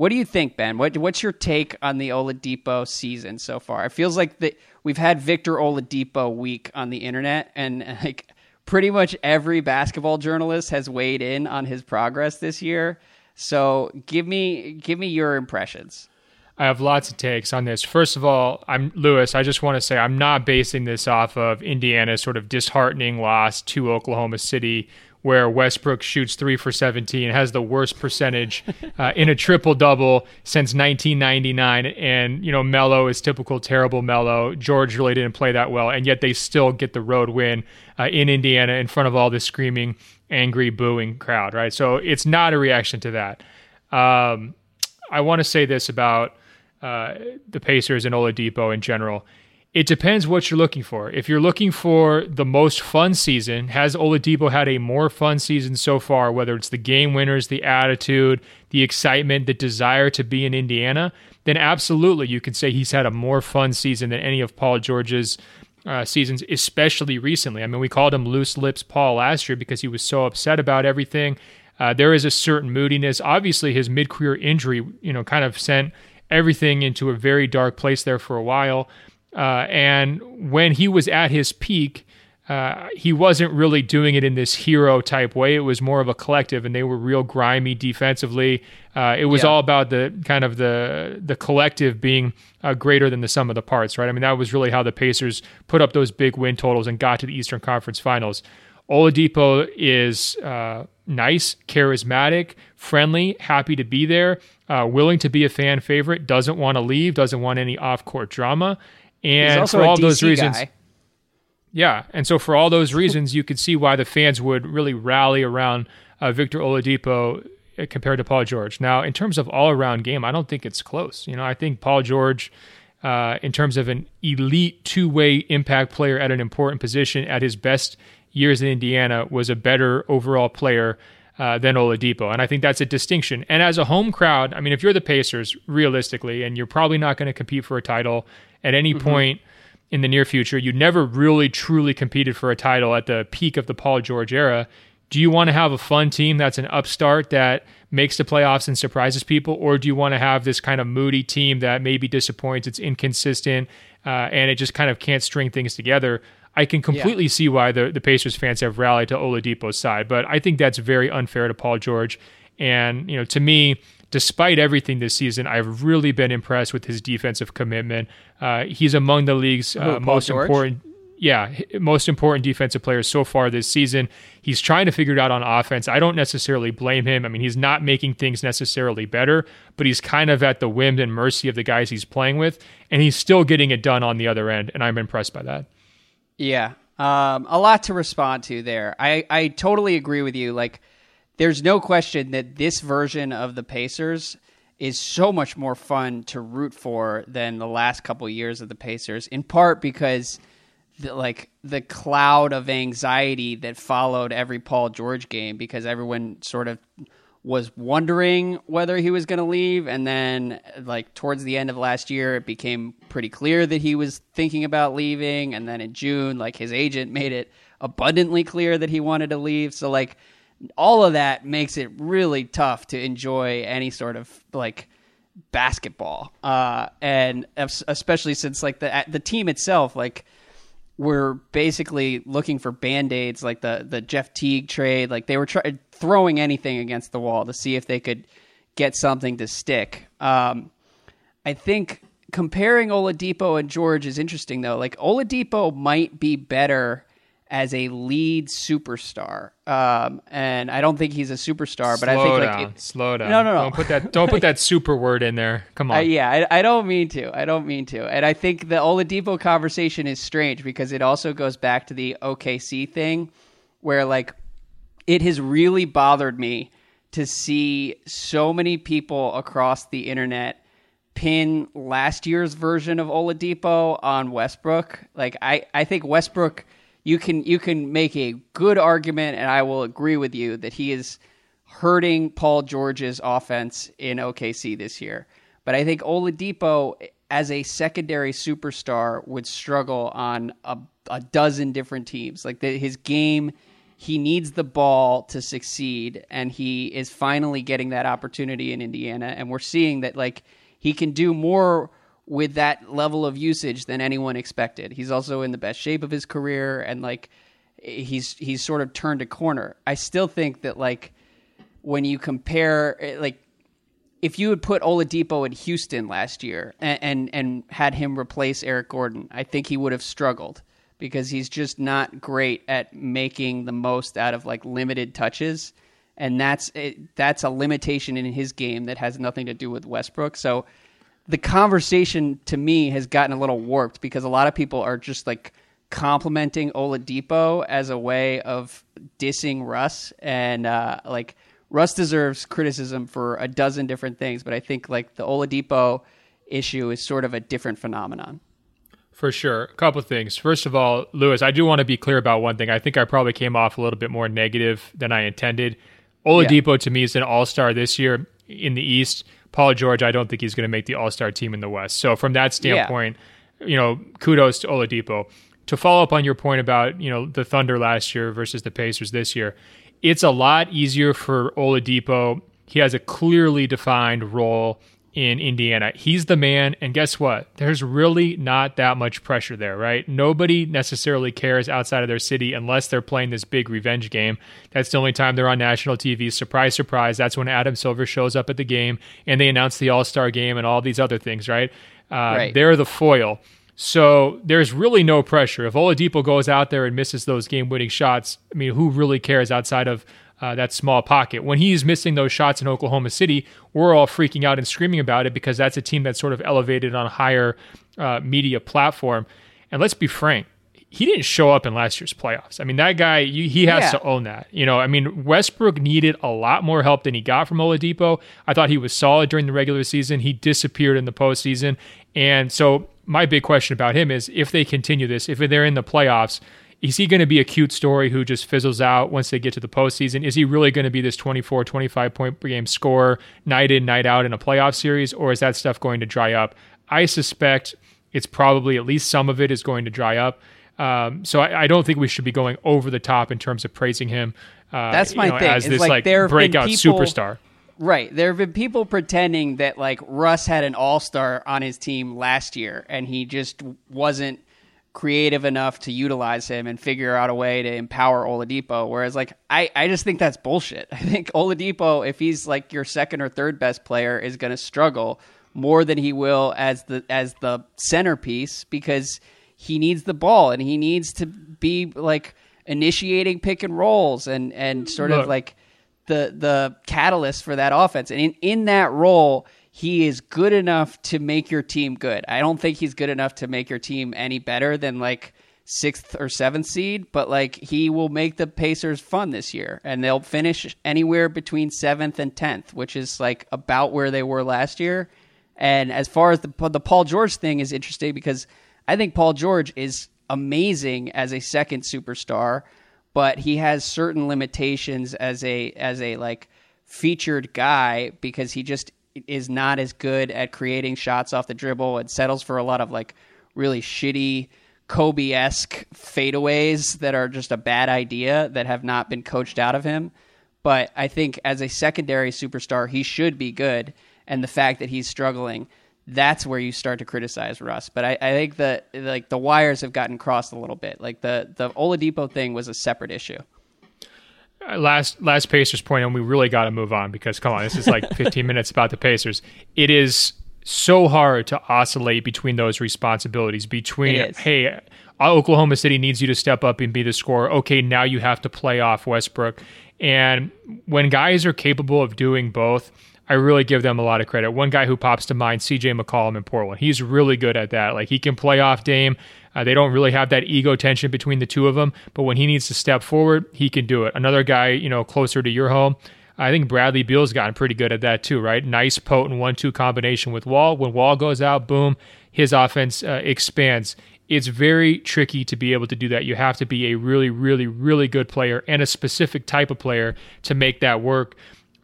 Speaker 1: What do you think, Ben? What, what's your take on the Oladipo season so far? It feels like that we've had Victor Oladipo week on the internet, and like pretty much every basketball journalist has weighed in on his progress this year. So give me give me your impressions.
Speaker 2: I have lots of takes on this. First of all, I'm Lewis. I just want to say I'm not basing this off of Indiana's sort of disheartening loss to Oklahoma City, where Westbrook shoots three for 17, has the worst percentage uh, in a triple double since 1999, and you know Melo is typical terrible Melo. George really didn't play that well, and yet they still get the road win uh, in Indiana in front of all this screaming, angry, booing crowd. Right, so it's not a reaction to that. Um, I want to say this about uh, the Pacers and Oladipo in general. It depends what you're looking for. If you're looking for the most fun season, has Oladipo had a more fun season so far, whether it's the game winners, the attitude, the excitement, the desire to be in Indiana, then absolutely you can say he's had a more fun season than any of Paul George's uh, seasons, especially recently. I mean, we called him Loose Lips Paul last year because he was so upset about everything. Uh, there is a certain moodiness. Obviously, his mid-career injury, you know, kind of sent everything into a very dark place there for a while. Uh, and when he was at his peak, uh, he wasn't really doing it in this hero type way. It was more of a collective, and they were real grimy defensively. Uh, it was yeah. all about the kind of the the collective being uh, greater than the sum of the parts, right? I mean, that was really how the Pacers put up those big win totals and got to the Eastern Conference Finals. Oladipo is uh, nice, charismatic, friendly, happy to be there, uh, willing to be a fan favorite, doesn't want to leave, doesn't want any off court drama, and for all those reasons. Guy. Yeah, and so for all those reasons, you could see why the fans would really rally around uh, Victor Oladipo uh, compared to Paul George. Now, in terms of all-around game, I don't think it's close. You know, I think Paul George, uh, in terms of an elite two-way impact player at an important position at his best years in Indiana, was a better overall player uh, than Oladipo, and I think that's a distinction. And as a home crowd, I mean, if you're the Pacers, realistically, and you're probably not going to compete for a title at any mm-hmm. point in the near future. You never really truly competed for a title at the peak of the Paul George era. Do you want to have a fun team that's an upstart that makes the playoffs and surprises people, or do you want to have this kind of moody team that maybe disappoints, it's inconsistent, uh, and it just kind of can't string things together? I can completely yeah. see why the, the Pacers fans have rallied to Oladipo's side, but I think that's very unfair to Paul George. And, you know, to me, despite everything this season, I've really been impressed with his defensive commitment. Uh, he's among the league's uh, most George? important. Yeah, most important defensive players so far this season. He's trying to figure it out on offense. I don't necessarily blame him. I mean, he's not making things necessarily better, but he's kind of at the whim and mercy of the guys he's playing with, and he's still getting it done on the other end, and I'm impressed by that.
Speaker 1: Yeah, um, a lot to respond to there. I, I totally agree with you. Like, there's no question that this version of the Pacers is so much more fun to root for than the last couple years of the Pacers. In part because the, like the cloud of anxiety that followed every Paul George game, because everyone sort of was wondering whether he was going to leave, and then like towards the end of last year, it became pretty clear that he was thinking about leaving, and then in June, like his agent made it abundantly clear that he wanted to leave. So like all of that makes it really tough to enjoy any sort of like basketball uh, and especially since like the the team itself like we're basically looking for band-aids like the the Jeff Teague trade like they were try- throwing anything against the wall to see if they could get something to stick um, I think comparing Oladipo and George is interesting though like Oladipo might be better as a lead superstar. Um, and I don't think he's a superstar, but
Speaker 2: slow
Speaker 1: I think
Speaker 2: down,
Speaker 1: like it,
Speaker 2: slow down.
Speaker 1: No, no, no.
Speaker 2: Don't put that. Don't put that super word in there. Come on.
Speaker 1: Uh, yeah, I, I, don't mean to. I don't mean to. And I think the Oladipo conversation is strange because it also goes back to the OKC thing, where like it has really bothered me to see so many people across the internet pin last year's version of Oladipo on Westbrook. Like I, I think Westbrook you can you can make a good argument, and I will agree with you that he is hurting Paul George's offense in OKC this year. But I think Oladipo, as a secondary superstar, would struggle on a, a dozen different teams. Like the, his game, he needs the ball to succeed, and he is finally getting that opportunity in Indiana. And we're seeing that like he can do more with that level of usage than anyone expected. He's also in the best shape of his career and like he's he's sort of turned a corner. I still think that like when you compare eh, like if you had put Oladipo in Houston last year and, and, and had him replace Eric Gordon, I think he would have struggled because he's just not great at making the most out of like limited touches, and that's it, that's a limitation in his game that has nothing to do with Westbrook. So the conversation to me has gotten a little warped because a lot of people are just like complimenting Oladipo as a way of dissing Russ, and uh, like Russ deserves criticism for a dozen different things, but I think like the Oladipo issue is sort of a different phenomenon.
Speaker 2: For sure. A couple things. First of all, Louis, I do want to be clear about one thing. I think I probably came off a little bit more negative than I intended. Oladipo yeah. to me is an all star this year in the East. Paul George, I don't think he's going to make the All Star team in the West. So from that standpoint, yeah. you know, kudos to Oladipo. To follow up on your point about you know the Thunder last year versus the Pacers this year, it's a lot easier for Oladipo. He has a clearly defined role in Indiana. He's the man. And guess what? There's really not that much pressure there, right? Nobody necessarily cares outside of their city unless they're playing this big revenge game. That's the only time they're on national TV. Surprise, surprise. That's when Adam Silver shows up at the game and they announce the All Star game and all these other things, right? Uh, right. They're the foil. So there's really no pressure. If Oladipo goes out there and misses those game winning shots, I mean, who really cares outside of uh, that small pocket. When he's missing those shots in Oklahoma City, we're all freaking out and screaming about it because that's a team that's sort of elevated on a higher uh, media platform. And let's be frank, he didn't show up in last year's playoffs. I mean, that guy, you, he has yeah. to own that. You know, I mean, Westbrook needed a lot more help than he got from Oladipo. I thought he was solid during the regular season. He disappeared in the postseason. And so, my big question about him is if they continue this, if they're in the playoffs, is he going to be a cute story who just fizzles out once they get to the postseason? Is he really going to be this 24, 25 point per game scorer night in, night out in a playoff series, or is that stuff going to dry up? I suspect it's probably at least some of it is going to dry up. Um, so I, I, don't think we should be going over the top in terms of praising him.
Speaker 1: Uh, That's my you know, thing.
Speaker 2: As
Speaker 1: it's
Speaker 2: this like, like breakout people, superstar.
Speaker 1: Right. There have been people pretending that like Russ had an all star on his team last year and he just wasn't creative enough to utilize him and figure out a way to empower Oladipo. Whereas, like, I, I just think that's bullshit. I think Oladipo, if he's like your second or third best player, is going to struggle more than he will as the as the centerpiece because he needs the ball and he needs to be like initiating pick and rolls and and sort Look. of like the the catalyst for that offense. And in in that role he is good enough to make your team good. I don't think he's good enough to make your team any better than like sixth or seventh seed, but like he will make the Pacers fun this year, and they'll finish anywhere between seventh and tenth, which is like about where they were last year. And as far as the the Paul George thing is interesting because I think Paul George is amazing as a second superstar, but he has certain limitations as a as a like featured guy because he just is not as good at creating shots off the dribble and settles for a lot of like really shitty Kobe esque fadeaways that are just a bad idea that have not been coached out of him. But I think as a secondary superstar, he should be good. And the fact that he's struggling, that's where you start to criticize Russ. But I, I think that like the wires have gotten crossed a little bit. Like the the Oladipo thing was a separate issue.
Speaker 2: Uh, last last Pacers point, and we really got to move on because come on, this is like 15 minutes about the Pacers. It is so hard to oscillate between those responsibilities. Between hey, Oklahoma City needs you to step up and be the scorer. Okay, now you have to play off Westbrook. And when guys are capable of doing both, I really give them a lot of credit. One guy who pops to mind, CJ McCollum in Portland. He's really good at that. Like he can play off Dame. Uh, they don't really have that ego tension between the two of them, but when he needs to step forward, he can do it. Another guy, you know, closer to your home, I think Bradley Beal's gotten pretty good at that too, right? Nice, potent one-two combination with Wall. When Wall goes out, boom, his offense uh, expands. It's very tricky to be able to do that. You have to be a really, really, really good player and a specific type of player to make that work.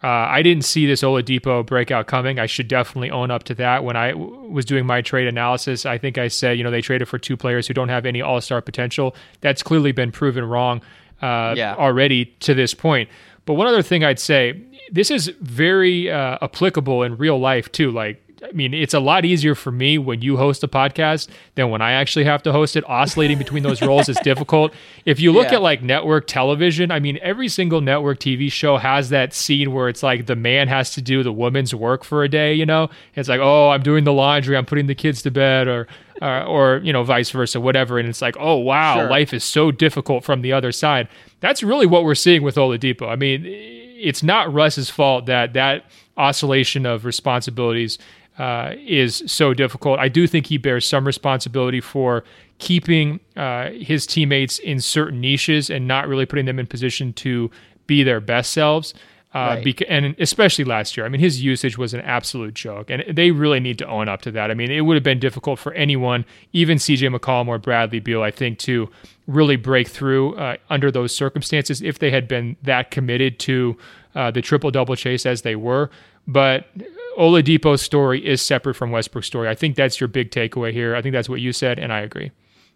Speaker 2: Uh, I didn't see this Oladipo breakout coming. I should definitely own up to that. When I w- was doing my trade analysis, I think I said, you know, they traded for two players who don't have any All Star potential. That's clearly been proven wrong uh, yeah. already to this point. But one other thing I'd say, this is very uh, applicable in real life too. Like I mean, it's a lot easier for me when you host a podcast than when I actually have to host it. Oscillating between those roles is difficult. If you look yeah. at like network television, I mean, every single network TV show has that scene where it's like the man has to do the woman's work for a day, you know? It's like, oh, I'm doing the laundry, I'm putting the kids to bed, or, uh, or you know, vice versa, whatever. And it's like, oh, wow, sure. life is so difficult from the other side. That's really what we're seeing with Oladipo. I mean, it's not Russ's fault that that oscillation of responsibilities uh, is so difficult. I do think he bears some responsibility for keeping uh, his teammates in certain niches and not really putting them in position to be their best selves. Uh, right. beca- and especially last year, I mean, his usage was an absolute joke, and they really need to own up to that. I mean, it would have been difficult for anyone, even CJ McCollum or Bradley Beal, I think, to really break through uh, under those circumstances if they had been that committed to uh, the triple double chase as they were. But Oladipo's story is separate from Westbrook's story. I think that's your big takeaway here. I think that's what you said, and I agree.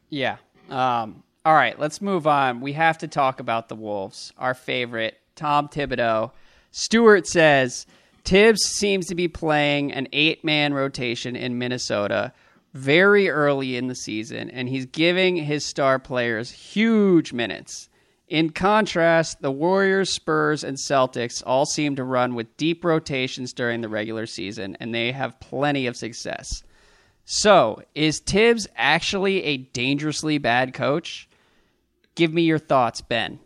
Speaker 1: Yeah. Um, all right, let's move on. We have to talk about the Wolves, our favorite, Tom Thibodeau. Stewart says Thibs seems to be playing an eight man rotation in Minnesota very early in the season, and he's giving his star players huge minutes. In contrast, the Warriors, Spurs, and Celtics all seem to run with deep rotations during the regular season, and they have plenty of success. So, is Thibs actually a dangerously bad coach? Give me your thoughts, Ben.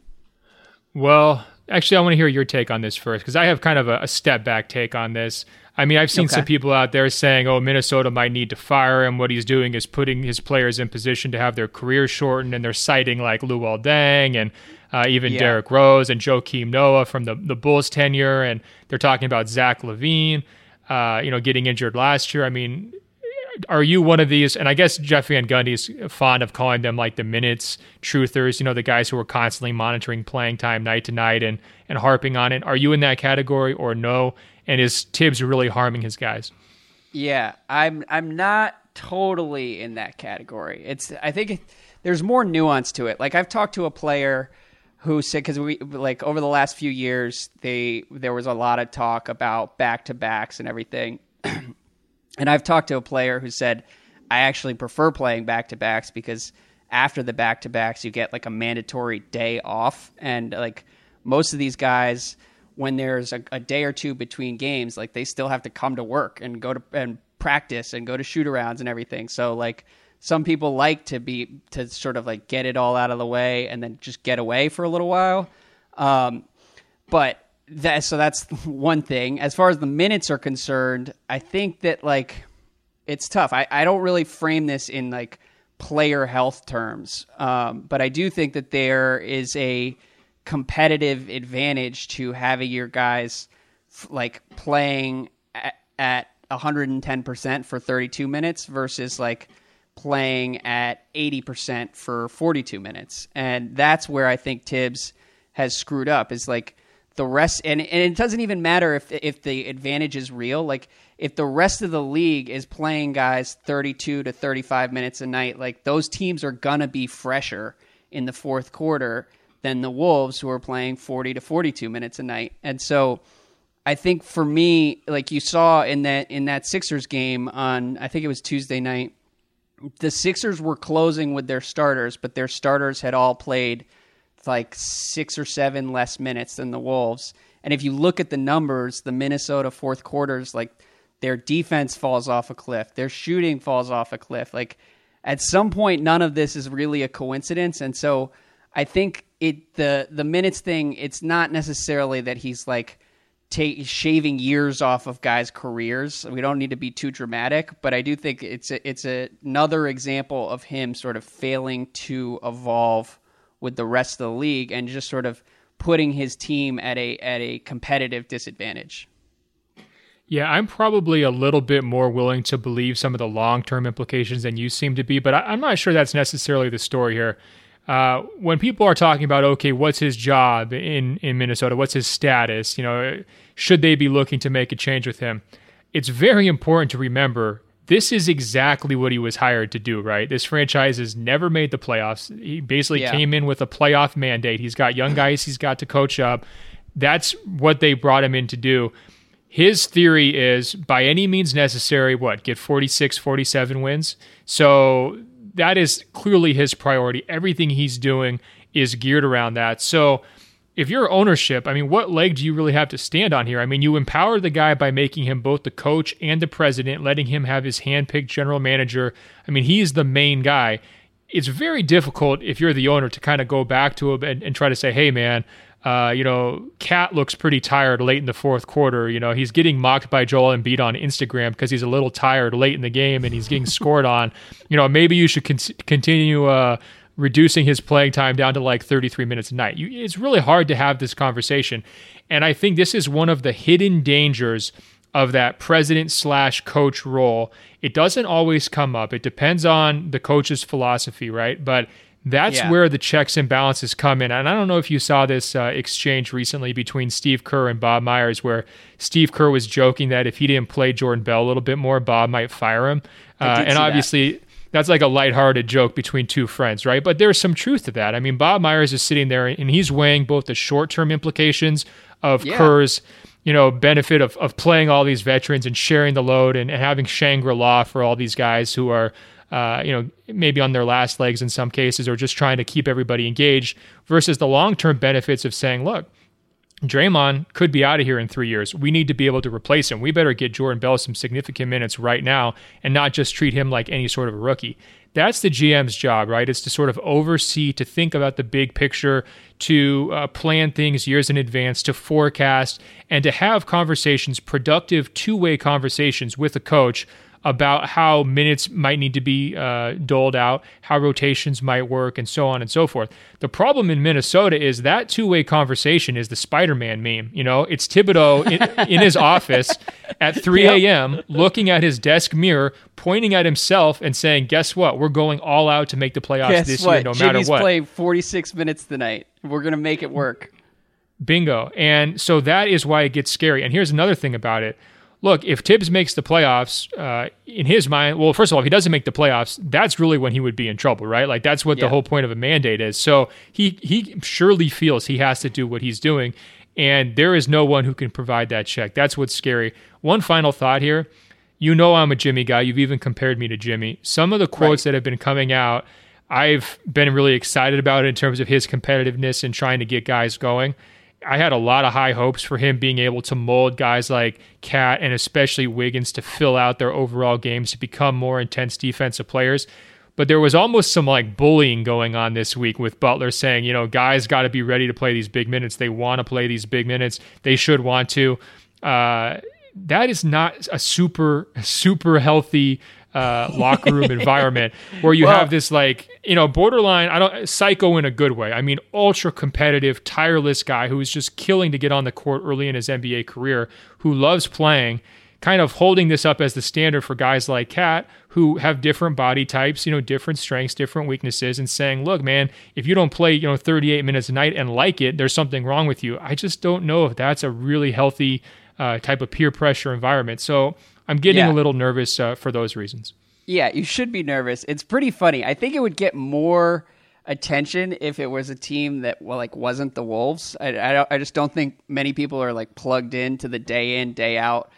Speaker 2: Well, actually, I want to hear your take on this first because I have kind of a, a, step back take on this. I mean, I've seen okay. some people out there saying, oh, Minnesota might need to fire him. What he's doing is putting his players in position to have their career shortened, and they're citing like Luol Deng and uh, even yeah. Derrick Rose and Joakim Noah from the, the Bulls tenure. And they're talking about Zach LaVine, uh, you know, getting injured last year. I mean, are you one of these? And I guess Jeff Van Gundy is fond of calling them like the minutes truthers. You know, the guys who are constantly monitoring playing time night to night and and harping on it. Are you in that category or no? And is Thibs really harming his guys?
Speaker 1: Yeah, I'm. I'm not totally in that category. It's. I think it, there's more nuance to it. Like I've talked to a player who said because we like over the last few years they there was a lot of talk about back to backs and everything. And I've talked to a player who said, I actually prefer playing back to backs because after the back to backs, you get like a mandatory day off. And like most of these guys, when there's a, a, day or two between games, like they still have to come to work and go to and practice and go to shoot arounds and everything. So like some people like to be to sort of like get it all out of the way and then just get away for a little while. Um, but that so that's one thing. As far as the minutes are concerned, I think that like it's tough. I, I don't really frame this in like player health terms, um, but I do think that there is a competitive advantage to having your guys f- like playing at, at 110% for 32 minutes versus like playing at 80% for 42 minutes. And that's where I think Thibs has screwed up is like the rest and, and it doesn't even matter if if the advantage is real like if the rest of the league is playing guys 32 to 35 minutes a night like those teams are gonna be fresher in the fourth quarter than the wolves who are playing 40 to 42 minutes a night and so i think for me like you saw in that in that sixers game on i think it was tuesday night the sixers were closing with their starters but their starters had all played like six or seven less minutes than the Wolves. And if you look at the numbers, the Minnesota fourth quarters, like their defense falls off a cliff, their shooting falls off a cliff. Like at some point, none of this is really a coincidence. And so I think it the the minutes thing. It's not necessarily that he's like take, shaving years off of guys' careers. We don't need to be too dramatic, but I do think it's a, it's a, another example of him sort of failing to evolve with the rest of the league and just sort of putting his team at a at a competitive disadvantage.
Speaker 2: Yeah, I'm probably a little bit more willing to believe some of the long term implications than you seem to be, but I, am not sure that's necessarily the story here. Uh, when people are talking about, okay, what's his job in, in Minnesota? What's his status? You know, should they be looking to make a change with him? It's very important to remember this is exactly what he was hired to do, right? This franchise has never made the playoffs. He basically yeah. came in with a playoff mandate. He's got young guys he's got to coach up. That's what they brought him in to do. His theory is by any means necessary, what, get 46, 47 wins? So that is clearly his priority. Everything he's doing is geared around that. So if you're ownership, I mean, what leg do you really have to stand on here? I mean, you empower the guy by making him both the coach and the president, letting him have his handpicked general manager. I mean, he is the main guy. It's very difficult if you're the owner to kind of go back to him and, and try to say, hey, man, uh, you know, KAT looks pretty tired late in the fourth quarter. You know, he's getting mocked by Joel Embiid on Instagram because he's a little tired late in the game and he's getting scored on. You know, maybe you should con- continue uh, reducing his playing time down to like 33 minutes a night. You, it's really hard to have this conversation. And I think this is one of the hidden dangers of that president slash coach role. It doesn't always come up. It depends on the coach's philosophy, right? But that's yeah. where the checks and balances come in. And I don't know if you saw this uh, exchange recently between Steve Kerr and Bob Myers, where Steve Kerr was joking that if he didn't play Jordan Bell a little bit more, Bob might fire him. Uh, and obviously, that that's like a lighthearted joke between two friends, right? But there's some truth to that. I mean, Bob Myers is sitting there and he's weighing both the short term implications of yeah. Kerr's you know, benefit of, of playing all these veterans and sharing the load and, and having Shangri La for all these guys who are, uh, you know, maybe on their last legs in some cases or just trying to keep everybody engaged versus the long term benefits of saying, look, Draymond could be out of here in three years. We need to be able to replace him. We better get Jordan Bell some significant minutes right now and not just treat him like any sort of a rookie that's the GM's job, right? It's to sort of oversee, to think about the big picture, to uh, plan things years in advance, to forecast, and to have conversations, productive two way conversations with a coach about how minutes might need to be uh, doled out, how rotations might work, and so on and so forth. The problem in Minnesota is that two way conversation is the Spider Man meme. You know, it's Thibodeau in, in his office at 3 a.m., looking at his desk mirror, pointing at himself, and saying, Guess what? We're going all out to make the playoffs
Speaker 1: Guess
Speaker 2: this
Speaker 1: what?
Speaker 2: year, no matter what.
Speaker 1: playing 46 minutes tonight. We're going to make it work.
Speaker 2: Bingo. And so that is why it gets scary. And here's another thing about it look, if Thibs makes the playoffs, uh, in his mind, well, first of all, if he doesn't make the playoffs, that's really when he would be in trouble, right? Like that's what
Speaker 1: Yeah.
Speaker 2: the whole point of a mandate is. So he he surely feels he has to do what he's doing, and there is no one who can provide that check. That's what's scary. One final thought here. You know I'm a Jimmy guy. You've even compared me to Jimmy. Some of the quotes that have been coming out, I've been really excited about it in terms of his competitiveness and trying to get guys going. I had a lot of high hopes for him being able to mold guys like KAT and especially Wiggins to fill out their overall games to become more intense defensive players. But there was almost some like bullying going on this week with Butler saying, you know, guys got to be ready to play these big minutes. They want to play these big minutes. They should want to. Uh, that is not a super, super healthy uh, locker room environment where you
Speaker 1: Well-
Speaker 2: have this like you know borderline I don't psycho in a good way. I mean ultra competitive, tireless guy who is just killing to get on the court early in his NBA career, who loves playing, kind of holding this up as the standard for guys like KAT who have different body types, you know, different strengths, different weaknesses, and saying, look, man, if you don't play, you know, 38 minutes a night and like it, there's something wrong with you. I just don't know if that's a really healthy uh, type of peer pressure environment. So I'm getting
Speaker 1: Yeah.
Speaker 2: a little nervous uh, for those reasons.
Speaker 1: Yeah, you should be nervous. It's pretty funny. I think it would get more attention if it was a team that well, like wasn't the Wolves. I, I, don't- I just don't think many people are like plugged into the day in day out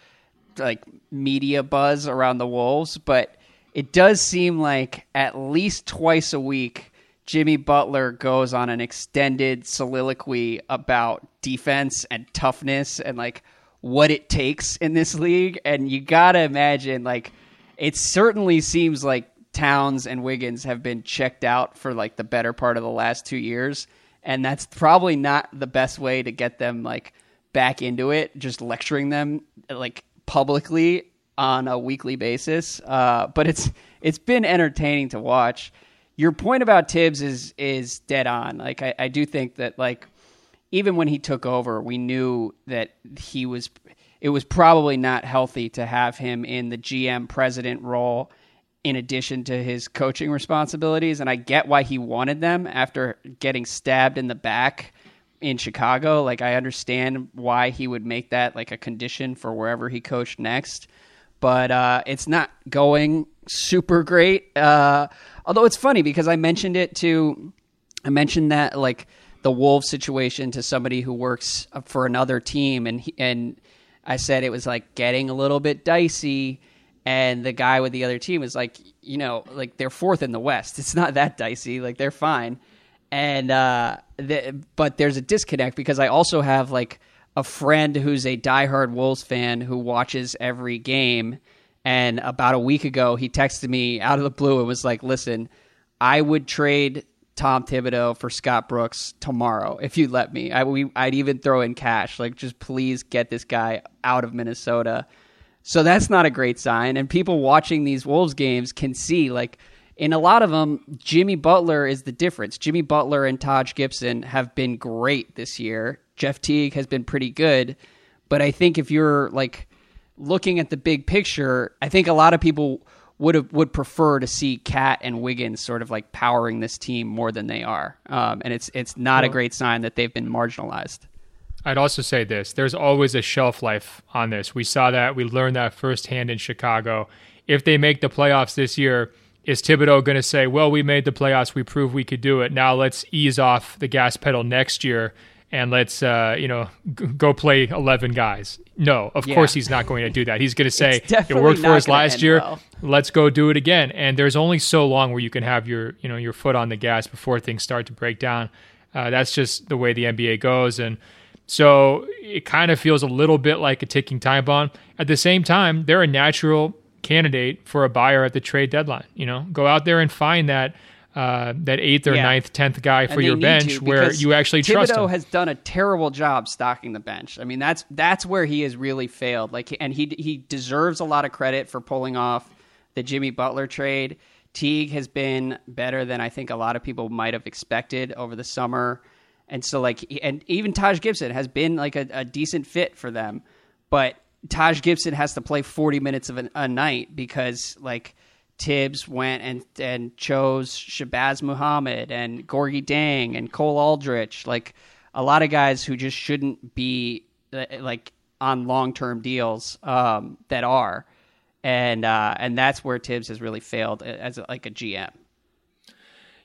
Speaker 1: like media buzz around the Wolves. But it does seem like at least twice a week, Jimmy Butler goes on an extended soliloquy about defense and toughness and like what it takes in this league. And you gotta imagine like it certainly seems like Towns and Wiggins have been checked out for like the better part of the last two years, and that's probably not the best way to get them like back into it. Just lecturing them like publicly on a weekly basis, uh, but it's it's been entertaining to watch. Your point about Thibs is is dead on. Like I, I do think that like even when he took over, we knew that he was. It was probably not healthy to have him in the GM president role in addition to his coaching responsibilities. And I get why he wanted them after getting stabbed in the back in Chicago. Like, I understand why he would make that like a condition for wherever he coached next. But uh, it's not going super great. Uh, although it's funny because I mentioned it to I mentioned that like the Wolves situation to somebody who works for another team, and he, and I said it was like getting a little bit dicey. And the guy with the other team was like, you know, like they're fourth in the West. It's not that dicey. Like they're fine. And uh, but there's a disconnect because I also have like a friend who's a diehard Wolves fan who watches every game. And about a week ago, he texted me out of the blue and was like, "Listen, I would trade Tom Thibodeau for Scott Brooks tomorrow if you let me. I, we, I'd even throw in cash. Like, just please get this guy out of Minnesota. So that's not a great sign. And people watching these Wolves games can see, like, in a lot of them, Jimmy Butler is the difference. Jimmy Butler and Taj Gibson have been great this year. Jeff Teague has been pretty good. But I think if you're, like, looking at the big picture, I think a lot of people would have, would prefer to see KAT and Wiggins sort of like powering this team more than they are, um, and it's it's not a great sign that they've been marginalized.
Speaker 2: I'd also say this there's always a shelf life on this. We saw that, we learned that firsthand in Chicago. If they make the playoffs this year, is Thibodeau going to say, well, we made the playoffs, we proved we could do it. Now let's ease off the gas pedal next year and let's uh, you know g- go play 11 guys. No, of
Speaker 1: Yeah.
Speaker 2: course he's not going to do that. He's going to say it worked for us last year.
Speaker 1: well.
Speaker 2: Let's go do it again. And there's only so long where you can have your you know your foot on the gas before things start to break down. Uh, that's just the way the NBA goes, and so it kind of feels a little bit like a ticking time bomb. At the same time, they're a natural candidate for a buyer at the trade deadline. You know, go out there and find that uh, that eighth or
Speaker 1: Yeah.
Speaker 2: ninth, tenth guy for
Speaker 1: And
Speaker 2: your bench where you actually trust
Speaker 1: Thibodeau
Speaker 2: him.
Speaker 1: has done a terrible job stocking the bench. I mean, that's that's where he has really failed. Like, and he he deserves a lot of credit for pulling off the Jimmy Butler trade. Teague has been better than I think a lot of people might have expected over the summer, and so like, and even Taj Gibson has been like a, a decent fit for them, but Taj Gibson has to play forty minutes of an, a night because like. Thibs went and and chose Shabazz Muhammad and Gorgui Dieng and Cole Aldrich, like a lot of guys who just shouldn't be uh, like on long term deals um, that are, and uh, and that's where Thibs has really failed as like a GM.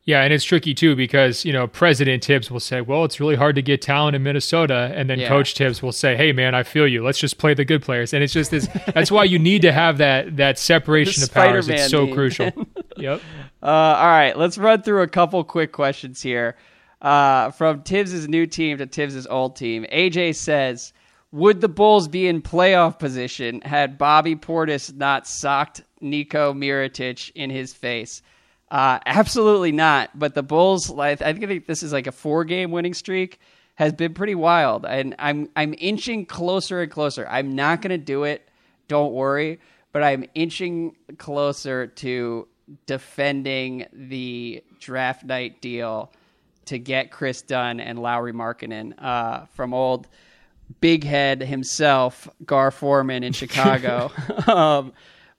Speaker 2: Yeah, and it's tricky too because you know President Thibs will say, "Well, it's really hard to get talent in Minnesota," and then
Speaker 1: Yeah.
Speaker 2: Coach Thibs will say, "Hey, man, I feel you. Let's just play the good players." And it's just this. that's why you need to have that that separation
Speaker 1: The
Speaker 2: of powers.
Speaker 1: Spider-Man
Speaker 2: It's so crucial. yep.
Speaker 1: Uh, all right, let's run through a couple quick questions here. Uh, from Thibs' new team to Thibs' old team. AJ says, Would the Bulls be in playoff position had Bobby Portis not socked Nico Mirotic in his face? Uh, absolutely not. But the Bulls, I think this is like a four game winning streak, has been pretty wild. And I'm, I'm inching closer and closer. I'm not going to do it. Don't worry. But I'm inching closer to defending the draft night deal to get Kris Dunn and Lauri Markkanen uh, from old big head himself, Gar Forman in Chicago. um,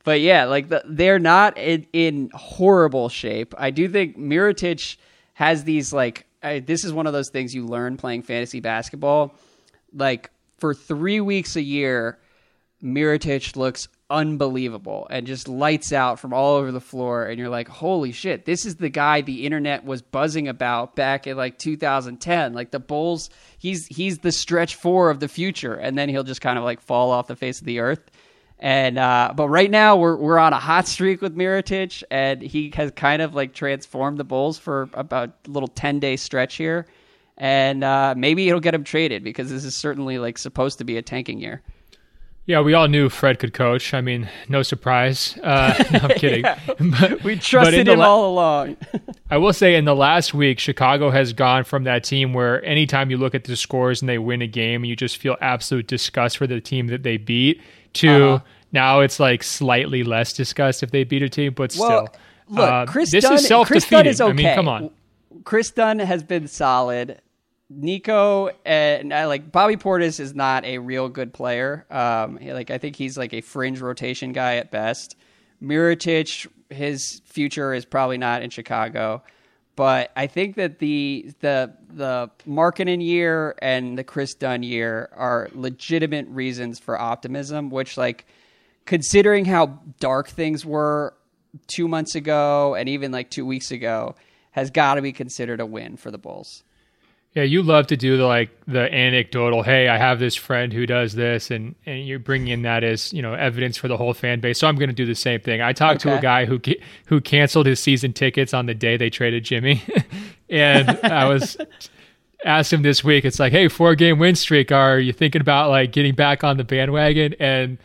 Speaker 1: but yeah, like the, they're not in, in horrible shape. I do think Mirotic has these like I, this is one of those things you learn playing fantasy basketball. Like for three weeks a year, Mirotic looks unbelievable and just lights out from all over the floor and you're like holy shit this is the guy the internet was buzzing about back in like 2010 like the bulls he's he's the stretch four of the future and then he'll just kind of like fall off the face of the earth and uh but right now we're we're on a hot streak with Mirotic and he has kind of like transformed the bulls for about a little 10 day stretch here and uh maybe it'll get him traded because this is certainly like supposed to be a tanking year
Speaker 2: Yeah, we all knew Fred could coach. I mean, no surprise. Uh, no, I'm kidding. But-
Speaker 1: We trusted him
Speaker 2: la-
Speaker 1: all along.
Speaker 2: I will say in the last week, Chicago has gone from that team where anytime you look at the scores and they win a game, you just feel absolute disgust for the team that they beat, to
Speaker 1: Uh-huh.
Speaker 2: Now it's like slightly less disgust if they beat a team, but
Speaker 1: well,
Speaker 2: still.
Speaker 1: look,
Speaker 2: uh,
Speaker 1: Kris
Speaker 2: this
Speaker 1: Dunn.
Speaker 2: is self
Speaker 1: Kris Dunn
Speaker 2: defeating.
Speaker 1: is okay.
Speaker 2: I mean, come on.
Speaker 1: Kris Dunn has been solid. Nico and I like Bobby Portis is not a real good player. Um, he- like I think he's like a fringe rotation guy at best. Mirotic, his future is probably not in Chicago, but I think that the the the Markkanen year and the Kris Dunn year are legitimate reasons for optimism. Which like considering how dark things were two months ago and even like two weeks ago, has got to be considered a win for the Bulls.
Speaker 2: Yeah, you love to do the like the anecdotal. Hey, I have this friend who does this, and and you're bringing in that as you know evidence for the whole fan base. So I'm going to do the same thing. I talked to a guy who who canceled his season tickets on the day they traded Jimmy, and I was asked him this week. It's like, hey, four game win streak. Are you thinking about like getting back on the bandwagon? And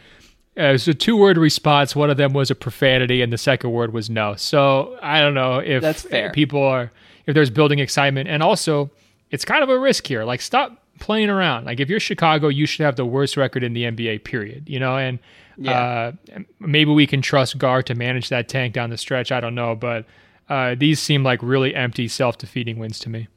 Speaker 2: it was a two word response. One of them was a profanity, and the second word was no. So I don't know if
Speaker 1: That's fair.
Speaker 2: people are if there's building excitement, and also it's kind of a risk here. Like stop playing around. Like if you're Chicago, you should have the worst record in the NBA. Period. You know, and
Speaker 1: Yeah.
Speaker 2: uh, maybe we can trust Gar to manage that tank down the stretch. I don't know, but uh, these seem like really empty, self defeating wins to me.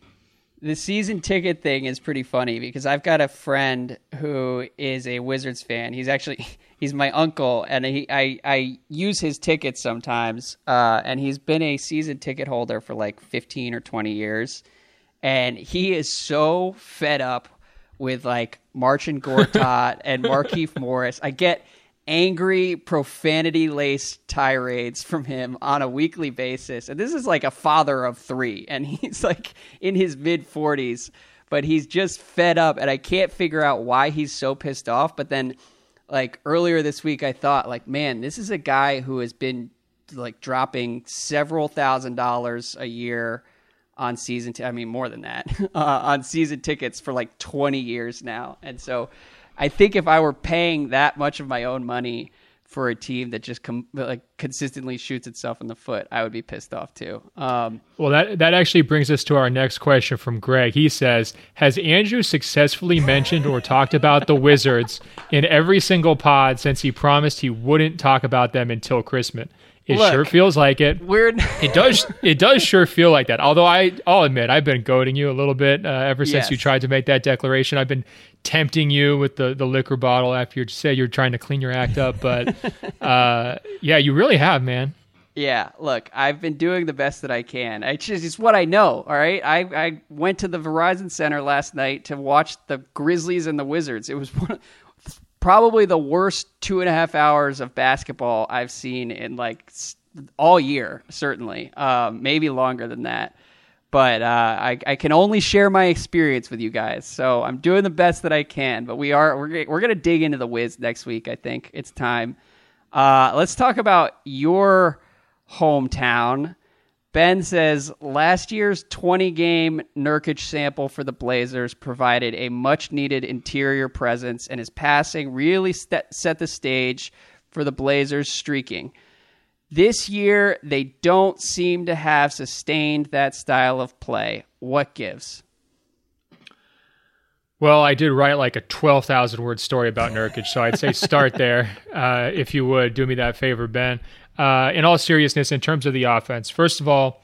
Speaker 1: The season ticket thing is pretty funny because I've got a friend who is a Wizards fan. He's actually he's my uncle, and he, I I use his tickets sometimes. Uh, and he's been a season ticket holder for like fifteen or twenty years, and he is so fed up with like Marcin Gortat and Markieff Morris. I get angry, profanity laced tirades from him on a weekly basis. And this is like a father of three, and he's like in his mid 40s. but he's just fed up, and I can't figure out why he's so pissed off. But then, like earlier this week, I thought, like, man, this is a guy who has been like dropping several thousand dollars a year on season. T- I mean, more than that uh, on season tickets for like twenty years now, and so I think if I were paying that much of my own money for a team that just com- like consistently shoots itself in the foot, I would be pissed off too. Um,
Speaker 2: well, that that actually brings us to our next question from Greg. He says, "Has Andrew successfully mentioned or talked about the Wizards in every single pod since he promised he wouldn't talk about them until Christmas?" It Look, sure feels like it.
Speaker 1: Weird.
Speaker 2: it does. It does sure feel like that. Although I, I'll admit, I've been goading you a little bit uh, ever since yes. you tried to make that declaration. I've been tempting you with the, the liquor bottle after you said you're trying to clean your act up. But uh, yeah, you really have, man.
Speaker 1: Yeah, look, I've been doing the best that I can. It's just it's what I know. All right, I I went to the Verizon Center last night to watch the Grizzlies and the Wizards. It was one, probably the worst two and a half hours of basketball I've seen in like all year, certainly, um, maybe longer than that. But uh, I, I, can only share my experience with you guys, so I'm doing the best that I can. But we are we're we're gonna dig into the Wiz next week. I think it's time. Uh, let's talk about your hometown. Ben says last year's 20 game Nurkic sample for the Blazers provided a much needed interior presence, and his passing really st- set the stage for the Blazers streaking. This year, they don't seem to have sustained that style of play. What gives?
Speaker 2: Well, I did write like a 12,000 word story about Nurkic, so I'd say start there, uh, if you would. Do me that favor, Ben uh, in all seriousness, in terms of the offense, first of all,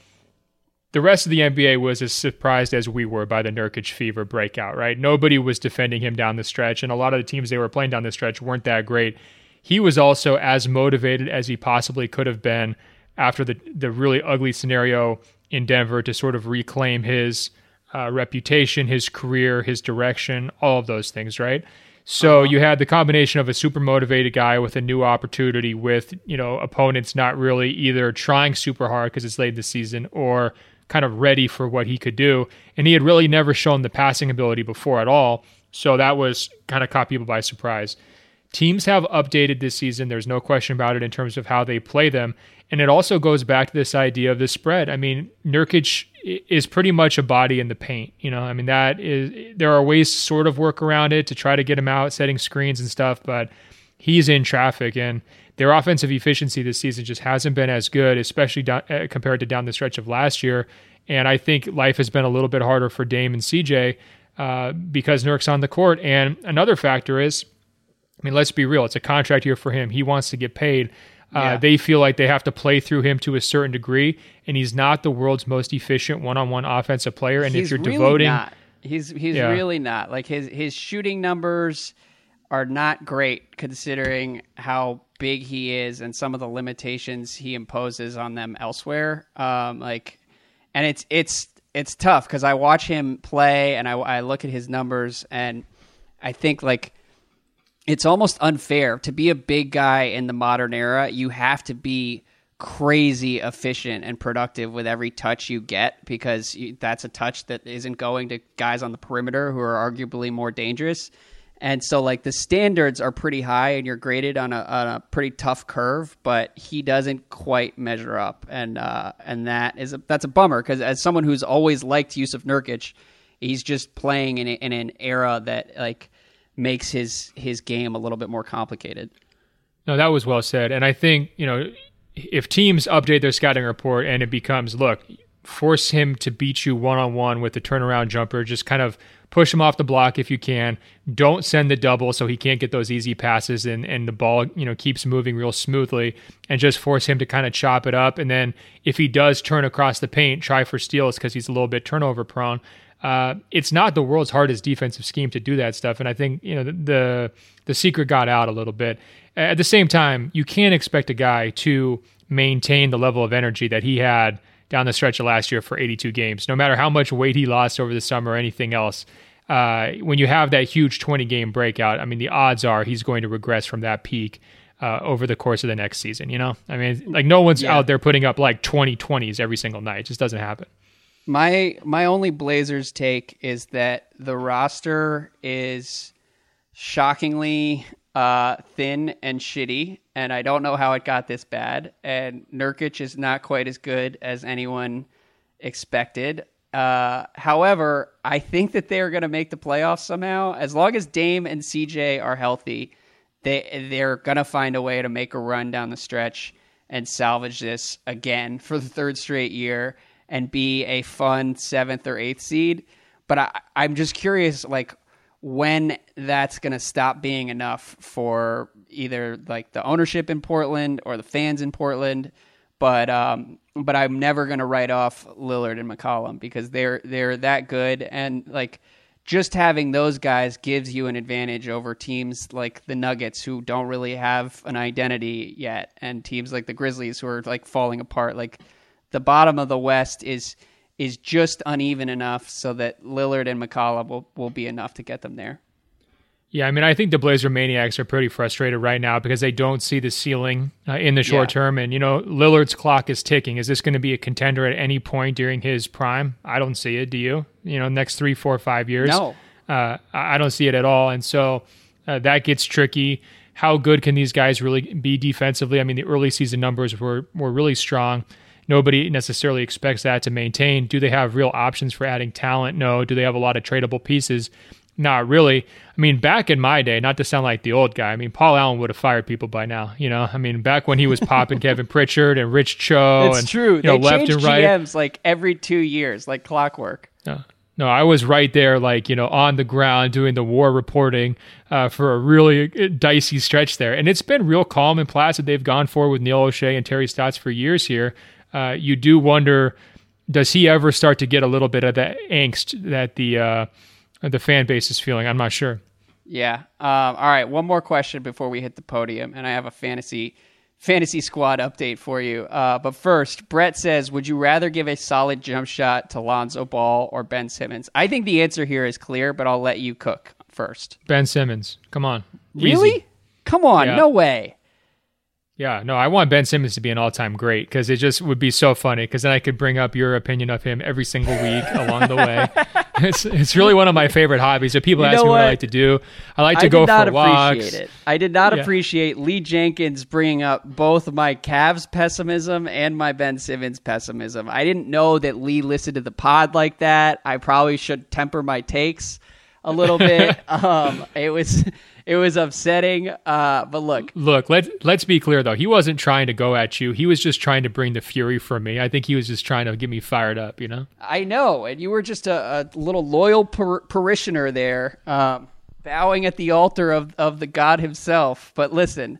Speaker 2: the rest of the NBA was as surprised as we were by the Nurkic fever breakout, right? Nobody was defending him down the stretch, and a lot of the teams they were playing down the stretch weren't that great. He was also as motivated as he possibly could have been after the the really ugly scenario in Denver to sort of reclaim his uh, reputation, his career, his direction, all of those things, right? So uh-huh. you had the combination of a super motivated guy with a new opportunity, with you know opponents not really either trying super hard because it's late in the season or kind of ready for what he could do, and he had really never shown the passing ability before at all. So that was kind of caught people by surprise. Teams have updated this season. There's no question about it in terms of how they play them. And it also goes back to this idea of the spread. I mean, Nurkic is pretty much a body in the paint. You know, I mean, that is, there are ways to sort of work around it to try to get him out, setting screens and stuff, but he's in traffic. And their offensive efficiency this season just hasn't been as good, especially down, uh, compared to down the stretch of last year. And I think life has been a little bit harder for Dame and CJ uh, because Nurk's on the court. And another factor is, I mean, let's be real, it's a contract year for him. He wants to get paid. Uh, yeah. They feel like they have to play through him to a certain degree, and he's not the world's most efficient one-on-one offensive player. And
Speaker 1: he's
Speaker 2: if you're
Speaker 1: really
Speaker 2: devoting,
Speaker 1: not. he's he's yeah. really not. Like his his shooting numbers are not great considering how big he is and some of the limitations he imposes on them elsewhere. Um, like, and it's it's it's tough because I watch him play and I, I look at his numbers and I think like it's almost unfair to be a big guy in the modern era. You have to be crazy efficient and productive with every touch you get because you, that's a touch that isn't going to guys on the perimeter who are arguably more dangerous. And so, like the standards are pretty high, and you're graded on a, on a pretty tough curve, but he doesn't quite measure up, and uh, and that is a, that's a bummer because as someone who's always liked Jusuf Nurkic, he's just playing in, in an era that like makes his his game a little bit more complicated.
Speaker 2: No, that was well said, and I think you know if teams update their scouting report and it becomes look force him to beat you one on one with the turnaround jumper, just kind of push him off the block if you can. Don't send the double so he can't get those easy passes and, and the ball, you know, keeps moving real smoothly and just force him to kind of chop it up. And then if he does turn across the paint, try for steals because he's a little bit turnover prone uh, it's not the world's hardest defensive scheme to do that stuff. And I think you know the, the, the secret got out a little bit. At the same time, you can't expect a guy to maintain the level of energy that he had down the stretch of last year for 82 games, no matter how much weight he lost over the summer or anything else. Uh, when you have that huge 20 game breakout, I mean, the odds are he's going to regress from that peak. Uh, over the course of the next season, you know, I mean, like no one's yeah. out there putting up like 20 20s every single night. It just doesn't happen.
Speaker 1: My my only Blazers take is that the roster is shockingly uh, thin and shitty, and I don't know how it got this bad. And Nurkic is not quite as good as anyone expected. Uh, however, I think that they are going to make the playoffs somehow. As long as Dame and CJ are healthy, they they're going to find a way to make a run down the stretch and salvage this again for the third straight year and be a fun seventh or eighth seed. But I, I'm just curious, like when that's going to stop being enough for either like the ownership in Portland or the fans in Portland. But um, but I'm never going to write off Lillard and McCollum because they're they're that good and like just having those guys gives you an advantage over teams like the Nuggets who don't really have an identity yet and teams like the Grizzlies who are like falling apart like the bottom of the West is is just uneven enough so that Lillard and McCollum will, will be enough to get them there.
Speaker 2: Yeah, I mean, I think the Blazer Maniacs are pretty frustrated right now because they don't see the ceiling uh, in the short yeah. term. And, you know, Lillard's clock is ticking. Is this going to be a contender at any point during his prime? I don't see it. Do you? You know, next three, four, five years?
Speaker 1: No.
Speaker 2: Uh, I don't see it at all. And so uh, that gets tricky. How good can these guys really be defensively? I mean, the early season numbers were, were really strong. Nobody necessarily expects that to maintain. Do they have real options for adding talent? No. Do they have a lot of tradable pieces? Not really. I mean, back in my day, not to sound like the old guy, I mean, Paul Allen would have fired people by now. You know, I mean, back when he was popping Kevin Pritchard and Rich Cho.
Speaker 1: It's
Speaker 2: and,
Speaker 1: true.
Speaker 2: You know,
Speaker 1: they left and right. GMs like every two years, like clockwork.
Speaker 2: Uh, no, I was right there, like, you know, on the ground doing the war reporting uh, for a really uh, dicey stretch there. And it's been real calm and placid. They've gone forward with Neil Olshey and Terry Stotts for years here uh, you do wonder does he ever start to get a little bit of that angst that the uh, the fan base is feeling? I'm not sure.
Speaker 1: Yeah. Um, all right. One more question before we hit the podium, and I have a fantasy fantasy squad update for you. Uh, but first, Brett says, "Would you rather give a solid jump shot to Lonzo Ball or Ben Simmons?" I think the answer here is clear, but I'll let you cook first.
Speaker 2: Ben Simmons. Come on.
Speaker 1: Really?
Speaker 2: Easy.
Speaker 1: Come on. Yeah. No way.
Speaker 2: Yeah, no, I want Ben Simmons to be an all-time great because it just would be so funny because then I could bring up your opinion of him every single week along the way. It's it's really one of my favorite hobbies. So people you ask me what? what? I like to do. I like to I go
Speaker 1: for
Speaker 2: appreciate walks.
Speaker 1: It. I did not yeah. appreciate Lee Jenkins bringing up both my Cavs pessimism and my Ben Simmons pessimism. I didn't know that Lee listened to the pod like that. I probably should temper my takes a little bit. um, it was it was upsetting. Uh, but look,
Speaker 2: look. Let let's be clear though. He wasn't trying to go at you. He was just trying to bring the fury from me. I think he was just trying to get me fired up. You know.
Speaker 1: I know, and you were just a, a little loyal par- parishioner there, um, bowing at the altar of of the God Himself. But listen,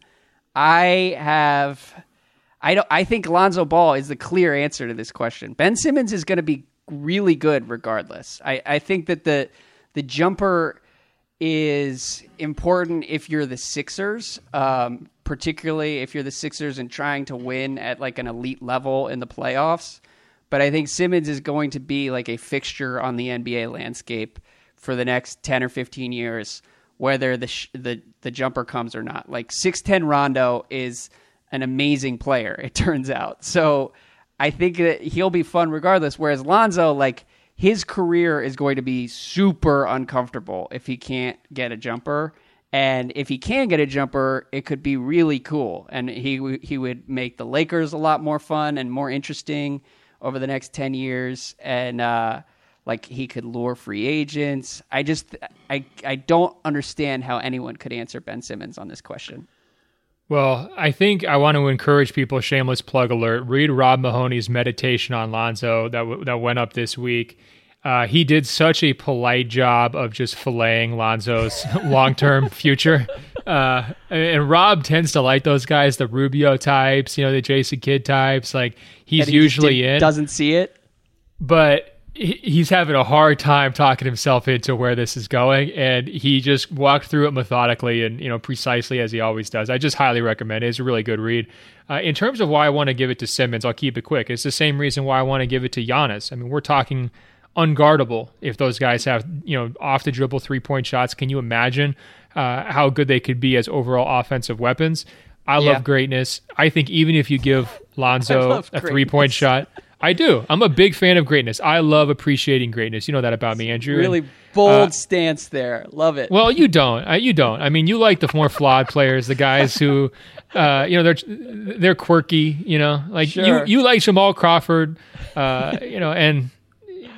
Speaker 1: I have. I don't. I think Lonzo Ball is the clear answer to this question. Ben Simmons is going to be really good regardless. I, I think that the the jumper is important if you're the Sixers, um, particularly if you're the Sixers and trying to win at like an elite level in the playoffs. But I think Simmons is going to be like a fixture on the NBA landscape for the next 10 or 15 years, whether the sh- the the jumper comes or not. Like 6'10 Rondo is an amazing player, it turns out. So I think that he'll be fun regardless. Whereas Lonzo, like his career is going to be super uncomfortable if he can't get a jumper. And if he can get a jumper, it could be really cool. And he he would make the Lakers a lot more fun and more interesting over the next ten years. And uh, like he could lure free agents. I just I I don't understand how anyone could answer Ben Simmons on this question.
Speaker 2: Well, I think I want to encourage people. Shameless plug alert: read Rob Mahoney's meditation on Lonzo that w- that went up this week. Uh, he did such a polite job of just filleting Lonzo's long-term future. Uh, and Rob tends to like those guys, the Rubio types, you know, the Jason Kidd types. Like he's he usually in,
Speaker 1: doesn't see it,
Speaker 2: but he's having a hard time talking himself into where this is going and he just walked through it methodically and you know precisely as he always does. I just highly recommend it. It's a really good read. Uh, in terms of why i want to give it to simmons i'll keep it quick. It's the same reason why i want to give it to Giannis. i mean we're talking unguardable if those guys have you know off the dribble three point shots. Can you imagine uh, how good they could be as overall offensive weapons? I yeah. love greatness. I think even if you give lonzo a three point shot I do. I'm a big fan of greatness. I love appreciating greatness. You know that about me, Andrew.
Speaker 1: Really bold uh, stance there. Love it.
Speaker 2: Well, you don't. Uh, you don't. I mean, you like the more flawed players, the guys who, uh, you know, they're they're quirky. You know, like sure. you you like Jamal Crawford. Uh, you know, and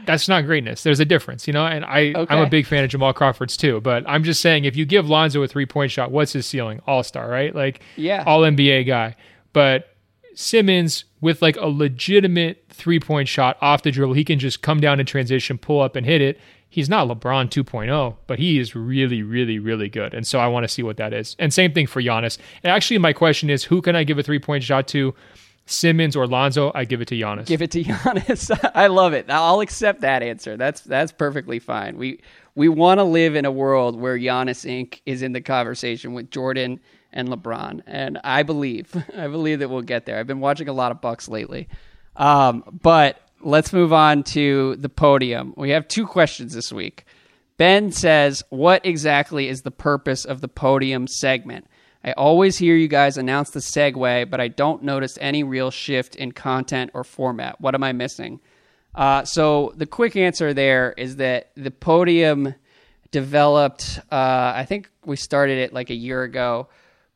Speaker 2: that's not greatness. There's a difference, you know. And I okay. I'm a big fan of Jamal Crawford's too. But I'm just saying, if you give Lonzo a three point shot, what's his ceiling? All star, right? Like
Speaker 1: yeah,
Speaker 2: all NBA guy. But Simmons with like a legitimate three point shot off the dribble, he can just come down in transition, pull up, and hit it. He's not LeBron 2.0, but he is really, really, really good. And so I want to see what that is. And same thing for Giannis. And actually, my question is who can I give a three point shot to? Simmons or Lonzo, I give it to Giannis.
Speaker 1: Give it to Giannis. I love it. I'll accept that answer. That's that's perfectly fine. We we want to live in a world where Giannis Inc. is in the conversation with Jordan and LeBron, and I believe I believe that we'll get there. I've been watching a lot of Bucks lately, um, but let's move on to the podium. We have two questions this week. Ben says, "What exactly is the purpose of the podium segment?" I always hear you guys announce the segue, but I don't notice any real shift in content or format. What am I missing? Uh, so the quick answer there is that the podium developed. Uh, I think we started it like a year ago.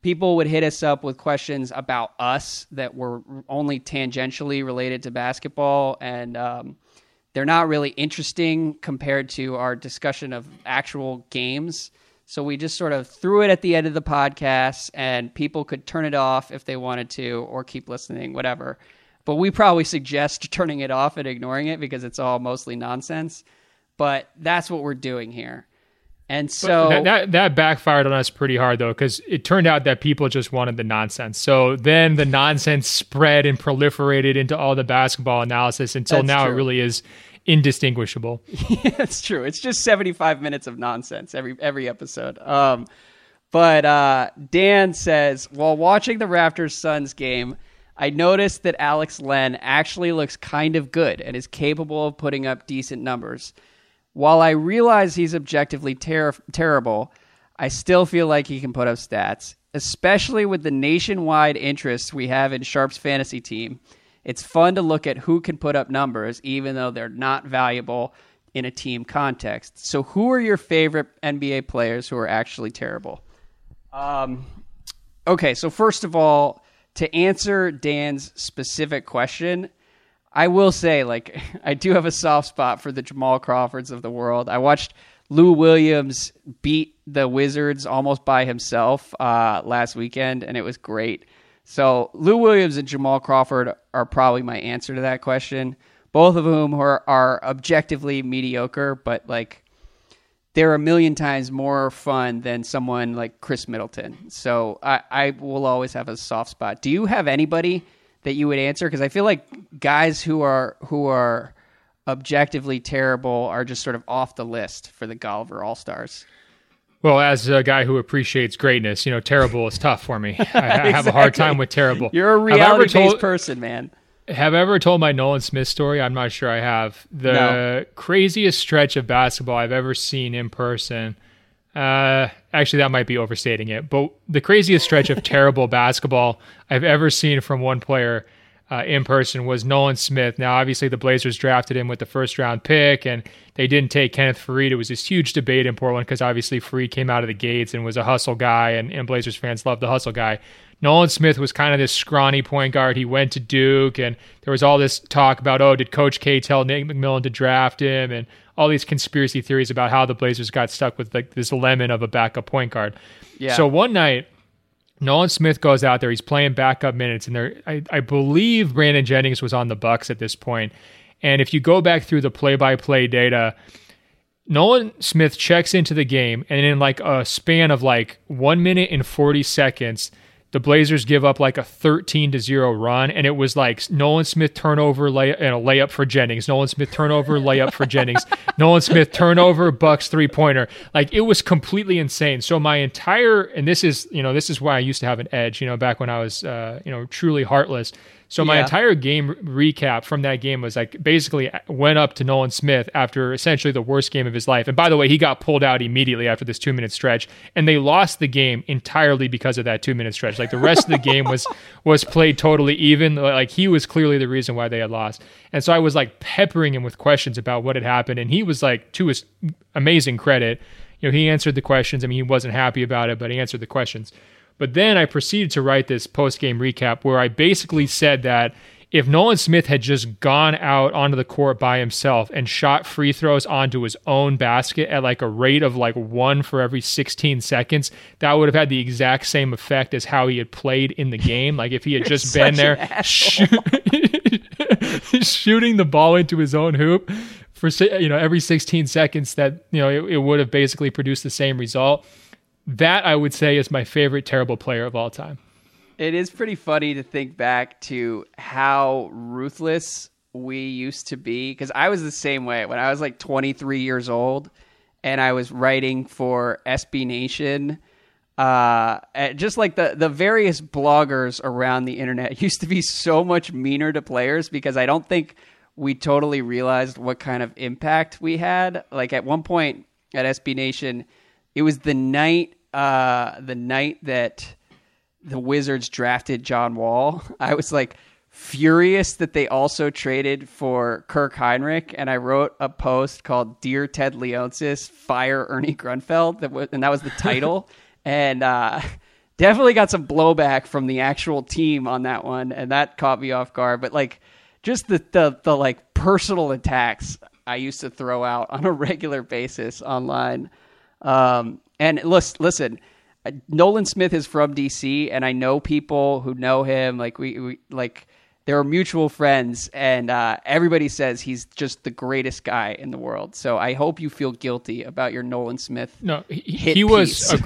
Speaker 1: People would hit us up with questions about us that were only tangentially related to basketball, and um, they're not really interesting compared to our discussion of actual games. So we just sort of threw it at the end of the podcast, and people could turn it off if they wanted to, or keep listening, whatever. But we probably suggest turning it off and ignoring it because it's all mostly nonsense. But that's what we're doing here. And so
Speaker 2: that, that, that backfired on us pretty hard though, because it turned out that people just wanted the nonsense. So then the nonsense spread and proliferated into all the basketball analysis until now true. it really is indistinguishable.
Speaker 1: yeah, it's true. It's just 75 minutes of nonsense every every episode. Um, but uh, Dan says while watching the Raptors Suns game, I noticed that Alex Len actually looks kind of good and is capable of putting up decent numbers. While I realize he's objectively ter- terrible, I still feel like he can put up stats, especially with the nationwide interest we have in Sharp's fantasy team. It's fun to look at who can put up numbers, even though they're not valuable in a team context. So, who are your favorite NBA players who are actually terrible? Um, okay, so first of all, to answer Dan's specific question, I will say, like, I do have a soft spot for the Jamal Crawfords of the world. I watched Lou Williams beat the Wizards almost by himself uh, last weekend, and it was great. So Lou Williams and Jamal Crawford are probably my answer to that question. Both of whom are, are objectively mediocre, but like they're a million times more fun than someone like Khris Middleton. So I, I will always have a soft spot. Do you have anybody that you would answer? Because I feel like guys who are who are objectively terrible are just sort of off the list for the Golliver All Stars.
Speaker 2: Well, as a guy who appreciates greatness, you know, terrible is tough for me. I, exactly. have a hard time with terrible.
Speaker 1: You're a reality-based person, man.
Speaker 2: Have I ever told my Nolan Smith story? I'm not sure I have. The no. craziest stretch of basketball I've ever seen in person. Uh, actually, that might be overstating it. But the craziest stretch of terrible basketball I've ever seen from one player uh, in person was Nolan Smith. Now, obviously, the Blazers drafted him with the first round pick, and they didn't take Kenneth Faried. It was this huge debate in Portland because obviously Faried came out of the gates and was a hustle guy, and, and Blazers fans loved the hustle guy. Nolan Smith was kind of this scrawny point guard. He went to Duke, and there was all this talk about, oh, did Coach K tell Nate McMillan to draft him? And all these conspiracy theories about how the Blazers got stuck with like this lemon of a backup point guard. Yeah. So one night, Nolan Smith goes out there. He's playing backup minutes, and there, I, I believe Brandon Jennings was on the Bucks at this point. And if you go back through the play-by-play data, Nolan Smith checks into the game, and in like a span of like one minute and forty seconds, the Blazers give up like a 13 to 0 run and it was like Nolan Smith turnover lay and a layup for Jennings, Nolan Smith turnover layup for Jennings, Nolan Smith turnover Bucks three-pointer. Like it was completely insane. So my entire and this is, you know, this is why I used to have an edge, you know, back when I was uh, you know, truly heartless. So my
Speaker 1: Yeah.
Speaker 2: entire game recap from that game was like basically uh, went up to Nolan Smith after essentially the worst game of his life. And by the way, he got pulled out immediately after this two minute stretch, and they lost the game entirely because of that two minute stretch. Like the rest of the game was was played totally even. Like he was clearly the reason why they had lost. And so I was like peppering him with questions about what had happened, and he was like, to his amazing credit, you know, he answered the questions. I mean, he wasn't happy about it, but he answered the questions. But then I proceeded to write this post game recap where I basically said that if Nolan Smith had just gone out onto the court by himself and shot free throws onto his own basket at like a rate of like one for every 16 seconds, that would have had the exact same effect as how he had played in the game. Like if he had just been there shoot, shooting the ball into his own hoop for you know every 16 seconds, that you know it, it would have basically produced the same result. That I would say is my favorite terrible player of all time.
Speaker 1: It is pretty funny to think back to how ruthless we used to be because I was the same way when I was like 23 years old and I was writing for SB Nation. Uh, just like the the various bloggers around the internet used to be so much meaner to players because I don't think we totally realized what kind of impact we had. Like at one point at SB Nation, it was the night uh, the night that the Wizards drafted John Wall, I was like furious that they also traded for Kirk Hinrich, and I wrote a post called "Dear Ted Leonsis, Fire Ernie Grunfeld," that was, and that was the title, and uh, definitely got some blowback from the actual team on that one, and that caught me off guard. But like, just the the, the like personal attacks I used to throw out on a regular basis online. Um, and listen, listen, uh, Nolan Smith is from DC, and I know people who know him. Like we, we like there are mutual friends, and uh, everybody says he's just the greatest guy in the world. So I hope you feel guilty about your Nolan Smith.
Speaker 2: No, he, he was. A,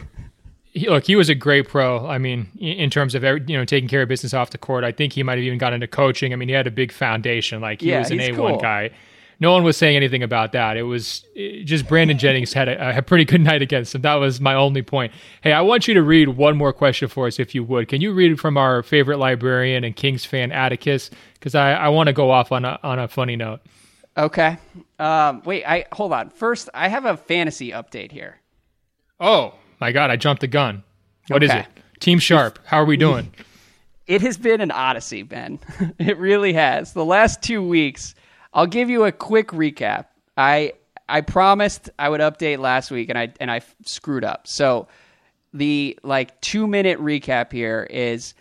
Speaker 2: he, look, he was a great pro. I mean, in, in terms of every, you know taking care of business off the court, I think he might have even got into coaching. I mean, he had a big foundation. Like he
Speaker 1: Yeah,
Speaker 2: was an A one
Speaker 1: cool.
Speaker 2: guy. No one was saying anything about that. It was it, just Brandon Jennings had a, a pretty good night against him. That was my only point. Hey, I want you to read one more question for us, if you would. Can you read it from our favorite librarian and Kings fan, Atticus? Because I, I want to go off on a on a funny note.
Speaker 1: Okay. Um, wait, I hold on. First, I have a fantasy update here.
Speaker 2: Oh my God, I jumped the gun. What is
Speaker 1: Okay.
Speaker 2: it? Team Sharp. How are we doing?
Speaker 1: It has been an odyssey, Ben. it really has. The last two weeks, I'll give you a quick recap. I I promised I would update last week, and I and I screwed up. So the like two minute recap here is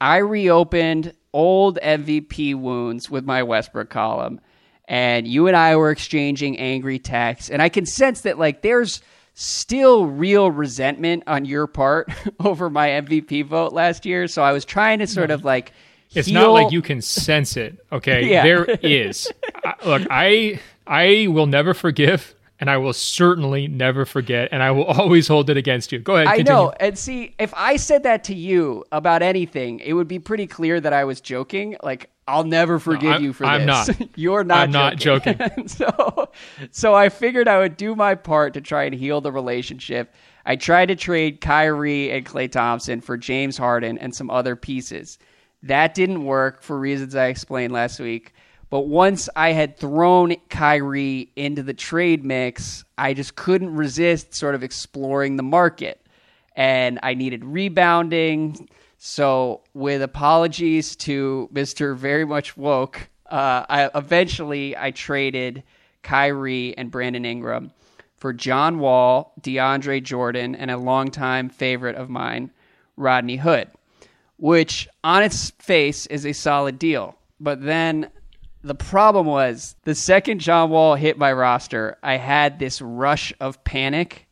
Speaker 1: I reopened old MVP wounds with my Westbrook column, and you and I were exchanging angry texts, and I can sense that like there's still real resentment on your part over my MVP vote last year. So I was trying to sort of like
Speaker 2: It's not like you can sense it. Okay,
Speaker 1: Yeah.
Speaker 2: there is. I, look, I I will never forgive, and I will certainly never forget, and I will always hold it against you. Go ahead.
Speaker 1: I know. And see, if I said that to you about anything, it would be pretty clear that I was joking. Like, I'll never forgive
Speaker 2: I'm-
Speaker 1: you for
Speaker 2: I'm
Speaker 1: this.
Speaker 2: not.
Speaker 1: You're not joking.
Speaker 2: I'm not
Speaker 1: joking. so, so I figured I would do my part to try and heal the relationship. I tried to trade Kyrie and Klay Thompson for James Harden and some other pieces. That didn't work for reasons I explained last week. But once I had thrown Kyrie into the trade mix, I just couldn't resist sort of exploring the market. And I needed rebounding. So, with apologies to Mr. Very Much Woke, uh, I eventually I traded Kyrie and Brandon Ingram for John Wall, DeAndre Jordan, and a longtime favorite of mine, Rodney Hood, which on its face is a solid deal. But then the problem was the second John Wall hit my roster, I had this rush of panic.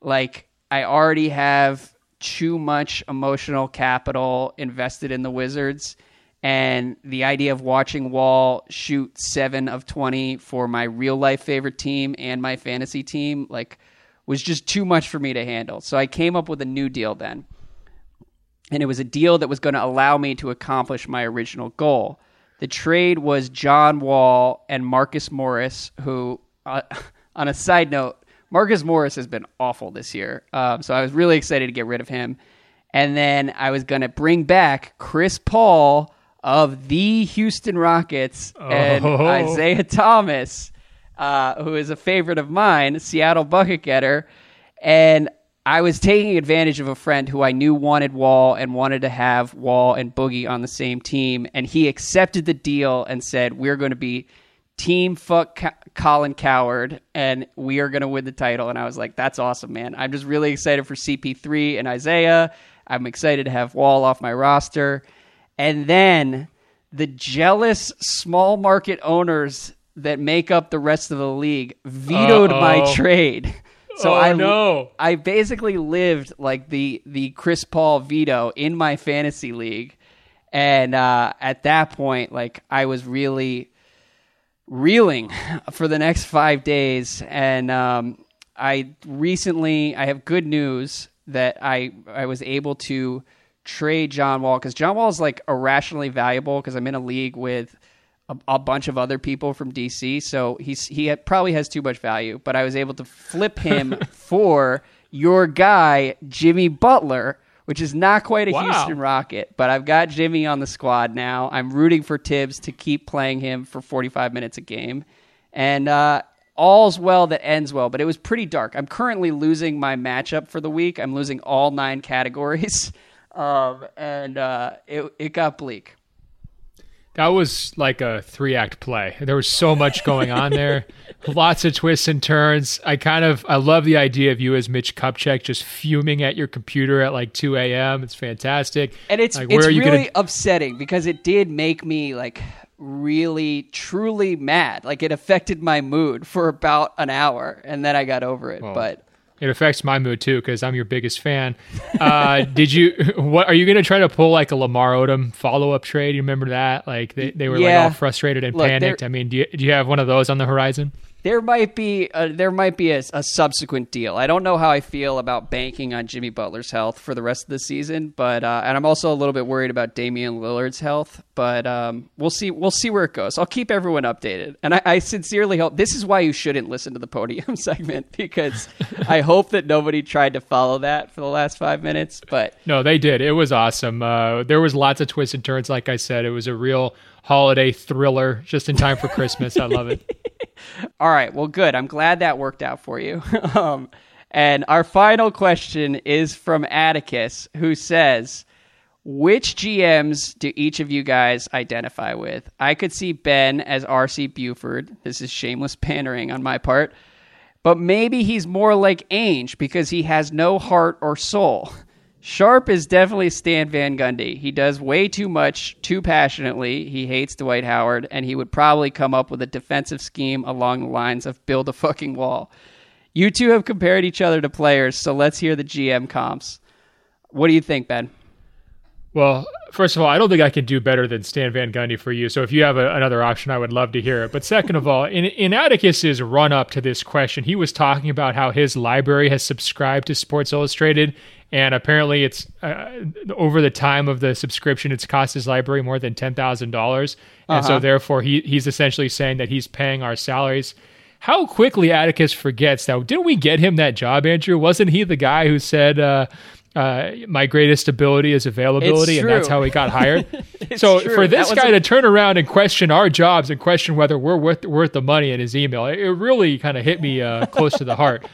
Speaker 1: Like, I already have too much emotional capital invested in the Wizards. And the idea of watching Wall shoot seven of 20 for my real life favorite team and my fantasy team, like, was just too much for me to handle. So I came up with a new deal then. And it was a deal that was going to allow me to accomplish my original goal. The trade was John Wall and Marcus Morris, who, uh, on a side note, Marcus Morris has been awful this year. Um, so I was really excited to get rid of him. And then I was going to bring back Chris Paul of the Houston Rockets and
Speaker 2: Oh.
Speaker 1: Isaiah Thomas, uh, who is a favorite of mine, Seattle bucket getter. And I was taking advantage of a friend who I knew wanted Wall and wanted to have Wall and Boogie on the same team. And he accepted the deal and said, We're going to be team fuck Colin Cowherd and we are going to win the title. And I was like, That's awesome, man. I'm just really excited for CP3 and Isaiah. I'm excited to have Wall off my roster. And then the jealous small market owners that make up the rest of the league vetoed my
Speaker 2: Uh-oh.
Speaker 1: trade. So
Speaker 2: Oh,
Speaker 1: I
Speaker 2: no.
Speaker 1: I basically lived like the the Chris Paul veto in my fantasy league, and uh, at that point, like I was really reeling for the next five days. And um, I recently I have good news that I I was able to trade John Wall because John Wall is like irrationally valuable because I'm in a league with a, a bunch of other people from DC, so he's he had, probably has too much value. But I was able to flip him for your guy Jimmy Butler, which is not quite a
Speaker 2: Wow.
Speaker 1: Houston Rocket, but I've got Jimmy on the squad now. I'm rooting for Thibs to keep playing him for 45 minutes a game, and uh, all's well that ends well. But it was pretty dark. I'm currently losing my matchup for the week. I'm losing all nine categories, um, and uh, it it got bleak.
Speaker 2: That was like a three act play. There was so much going on there. Lots of twists and turns. I kind of I love the idea of you as Mitch Kupchak just fuming at your computer at like 2 a.m. It's fantastic.
Speaker 1: And it's
Speaker 2: like,
Speaker 1: it's really
Speaker 2: gonna
Speaker 1: upsetting because it did make me like really truly mad. Like it affected my mood for about an hour, and then I got over it. but
Speaker 2: It affects my mood too because I'm your biggest fan. Uh, did you? What are you going to try to pull like a Lamar Odom follow up trade? You remember that? Like they, they were like all frustrated and
Speaker 1: Look,
Speaker 2: panicked. I mean, do you, do you have one of those on the horizon?
Speaker 1: There might be a, there might be a, a subsequent deal. I don't know how I feel about banking on Jimmy Butler's health for the rest of the season, but uh, and I'm also a little bit worried about Damian Lillard's health. But um, we'll see we'll see where it goes. I'll keep everyone updated, and I, I sincerely hope this is why you shouldn't listen to the podium segment because I hope that nobody tried to follow that for the last five minutes. But
Speaker 2: No, they did. It was awesome. Uh, there was lots of twists and turns. Like I said, it was a real holiday thriller, just in time for Christmas. I love it.
Speaker 1: All right. Well, good. I'm glad that worked out for you. um, and our final question is from Atticus, who says, Which GMs do each of you guys identify with? I could see Ben as RC Buford. This is shameless pandering on my part. But maybe he's more like Ainge because he has no heart or soul. Sharp is definitely Stan Van Gundy. He does way too much, too passionately. He hates Dwight Howard, and he would probably come up with a defensive scheme along the lines of build a fucking wall. You two have compared each other to players, so let's hear the GM comps. What do you think, Ben?
Speaker 2: Well, first of all, I don't think I can do better than Stan Van Gundy for you. So if you have a, another option, I would love to hear it. But second of all, in, in Atticus's run up to this question, he was talking about how his library has subscribed to Sports Illustrated, and apparently, it's uh, over the time of the subscription, it's cost his library more than ten thousand dollars, and so
Speaker 1: Uh-huh.
Speaker 2: therefore he he's essentially saying that he's paying our salaries. How quickly Atticus forgets that. Didn't we get him that job, Andrew? Wasn't he the guy who said, uh, uh, my greatest ability is availability, and that's how he got hired? So
Speaker 1: true.
Speaker 2: for this guy
Speaker 1: a-
Speaker 2: to turn around and question our jobs and question whether we're worth, worth the money in his email, it, it really kind of hit me uh, close to the heart.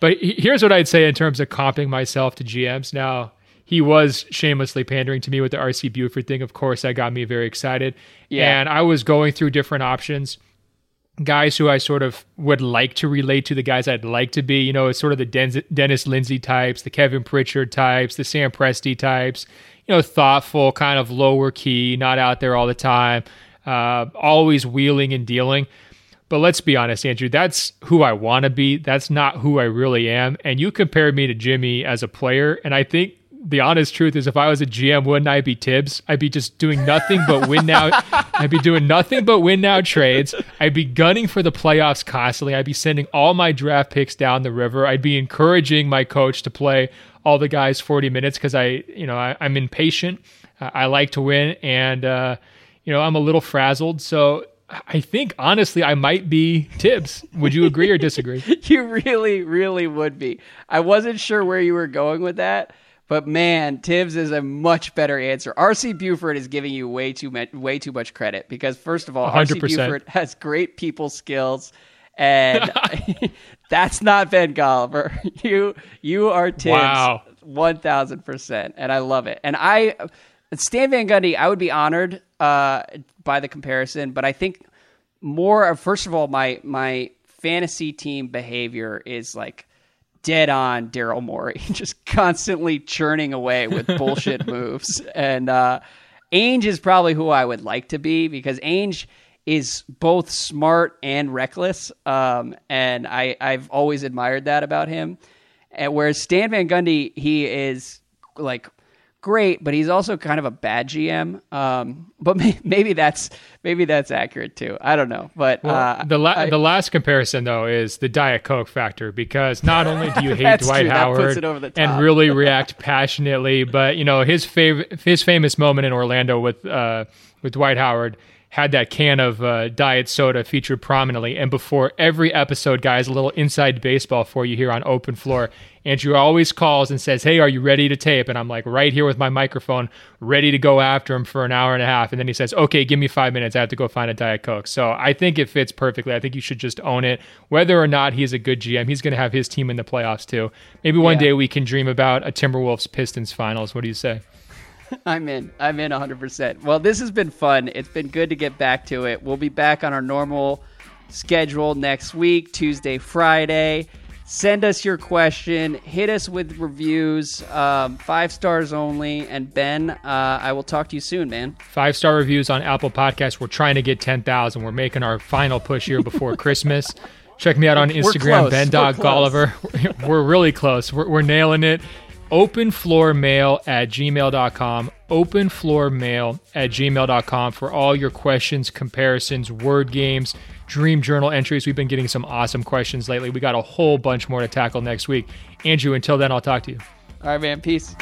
Speaker 2: But here's what I'd say in terms of comping myself to GMs. Now, he was shamelessly pandering to me with the RC Buford thing. Of course, that got me very excited.
Speaker 1: Yeah.
Speaker 2: And I was going through different options guys who I sort of would like to relate to, the guys I'd like to be. You know, it's sort of the Den- Dennis Lindsey types, the Kevin Pritchard types, the Sam Presti types. You know, thoughtful, kind of lower key, not out there all the time, uh, always wheeling and dealing. But let's be honest, Andrew, that's who I want to be. That's not who I really am. And you compared me to Jimmy as a player, and I think the honest truth is if I was a GM, wouldn't I be Thibs? I'd be just doing nothing but win now. I'd be doing nothing but win now trades. I'd be gunning for the playoffs constantly. I'd be sending all my draft picks down the river. I'd be encouraging my coach to play all the guys 40 minutes because I, you know, I, I'm impatient. I, I like to win, and uh, you know, I'm a little frazzled. So I think honestly, I might be Thibs. Would you agree or disagree?
Speaker 1: You really, really would be. I wasn't sure where you were going with that, But man, Thibs is a much better answer. RC Buford is giving you way too much, way too much credit because first of all, 100%. RC Buford has great people skills, and that's not Ben Golliver. You you are Thibs, wow. one thousand percent, and I love it. And I, Stan Van Gundy, I would be honored uh, by the comparison, but I think more. of First of all, my my fantasy team behavior is like dead on Daryl Morey, just constantly churning away with bullshit moves. And uh, Ainge is probably who I would like to be because Ainge is both smart and reckless. Um, and I, I've always admired that about him. And whereas Stan Van Gundy, he is like great, but he's also kind of a bad GM. Um, but may- maybe that's maybe that's accurate too. I don't know. But well, uh,
Speaker 2: the la- I, the last comparison though is the Diet Coke factor because not only do you hate Dwight true. Howard and really react passionately, but you know his fav- his famous moment in Orlando with uh, with Dwight Howard had that can of uh, diet soda featured prominently. And before every episode, guys, a little inside baseball for you here on Open Floor. Andrew always calls and says, Hey, are you ready to tape? And I'm like, right here with my microphone, ready to go after him for an hour and a half. And then he says, Okay, give me five minutes. I have to go find a Diet Coke. So I think it fits perfectly. I think you should just own it. Whether or not he's a good GM, he's going to have his team in the playoffs too. Maybe one yeah. day we can dream about a Timberwolves Pistons finals. What do you say?
Speaker 1: I'm in. I'm in 100%. Well, this has been fun. It's been good to get back to it. We'll be back on our normal schedule next week, Tuesday, Friday. Send us your question. Hit us with reviews, um, five stars only. And Ben, uh, I will talk to you soon, man.
Speaker 2: Five star reviews on Apple Podcasts. We're trying to get 10,000. We're making our final push here before Christmas. Check me out on Instagram, Ben Dog Golliver. We're really close. We're, we're nailing it openfloormail at gmail.com openfloormail at gmail.com for all your questions comparisons word games dream journal entries. We've been getting some awesome questions lately. We got a whole bunch more to tackle next week. Andrew until then i'll talk to you.
Speaker 1: All right man. Peace.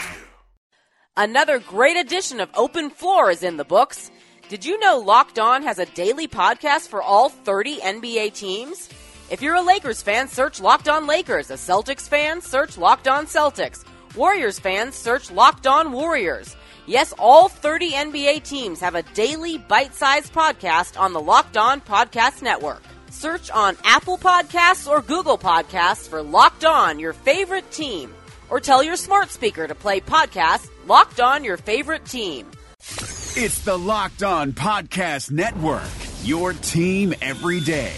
Speaker 3: Another great edition of open floor is in the books. Did you know locked on has a daily podcast for all 30 nba teams? If you're a lakers fan search locked on lakers. A celtics fan search locked on celtics Warriors fans, search Locked On Warriors. Yes, all 30 NBA teams have a daily bite sized podcast on the Locked On Podcast Network. Search on Apple Podcasts or Google Podcasts for Locked On, your favorite team. Or tell your smart speaker to play podcast Locked On, your favorite team.
Speaker 4: It's the Locked On Podcast Network, your team every day.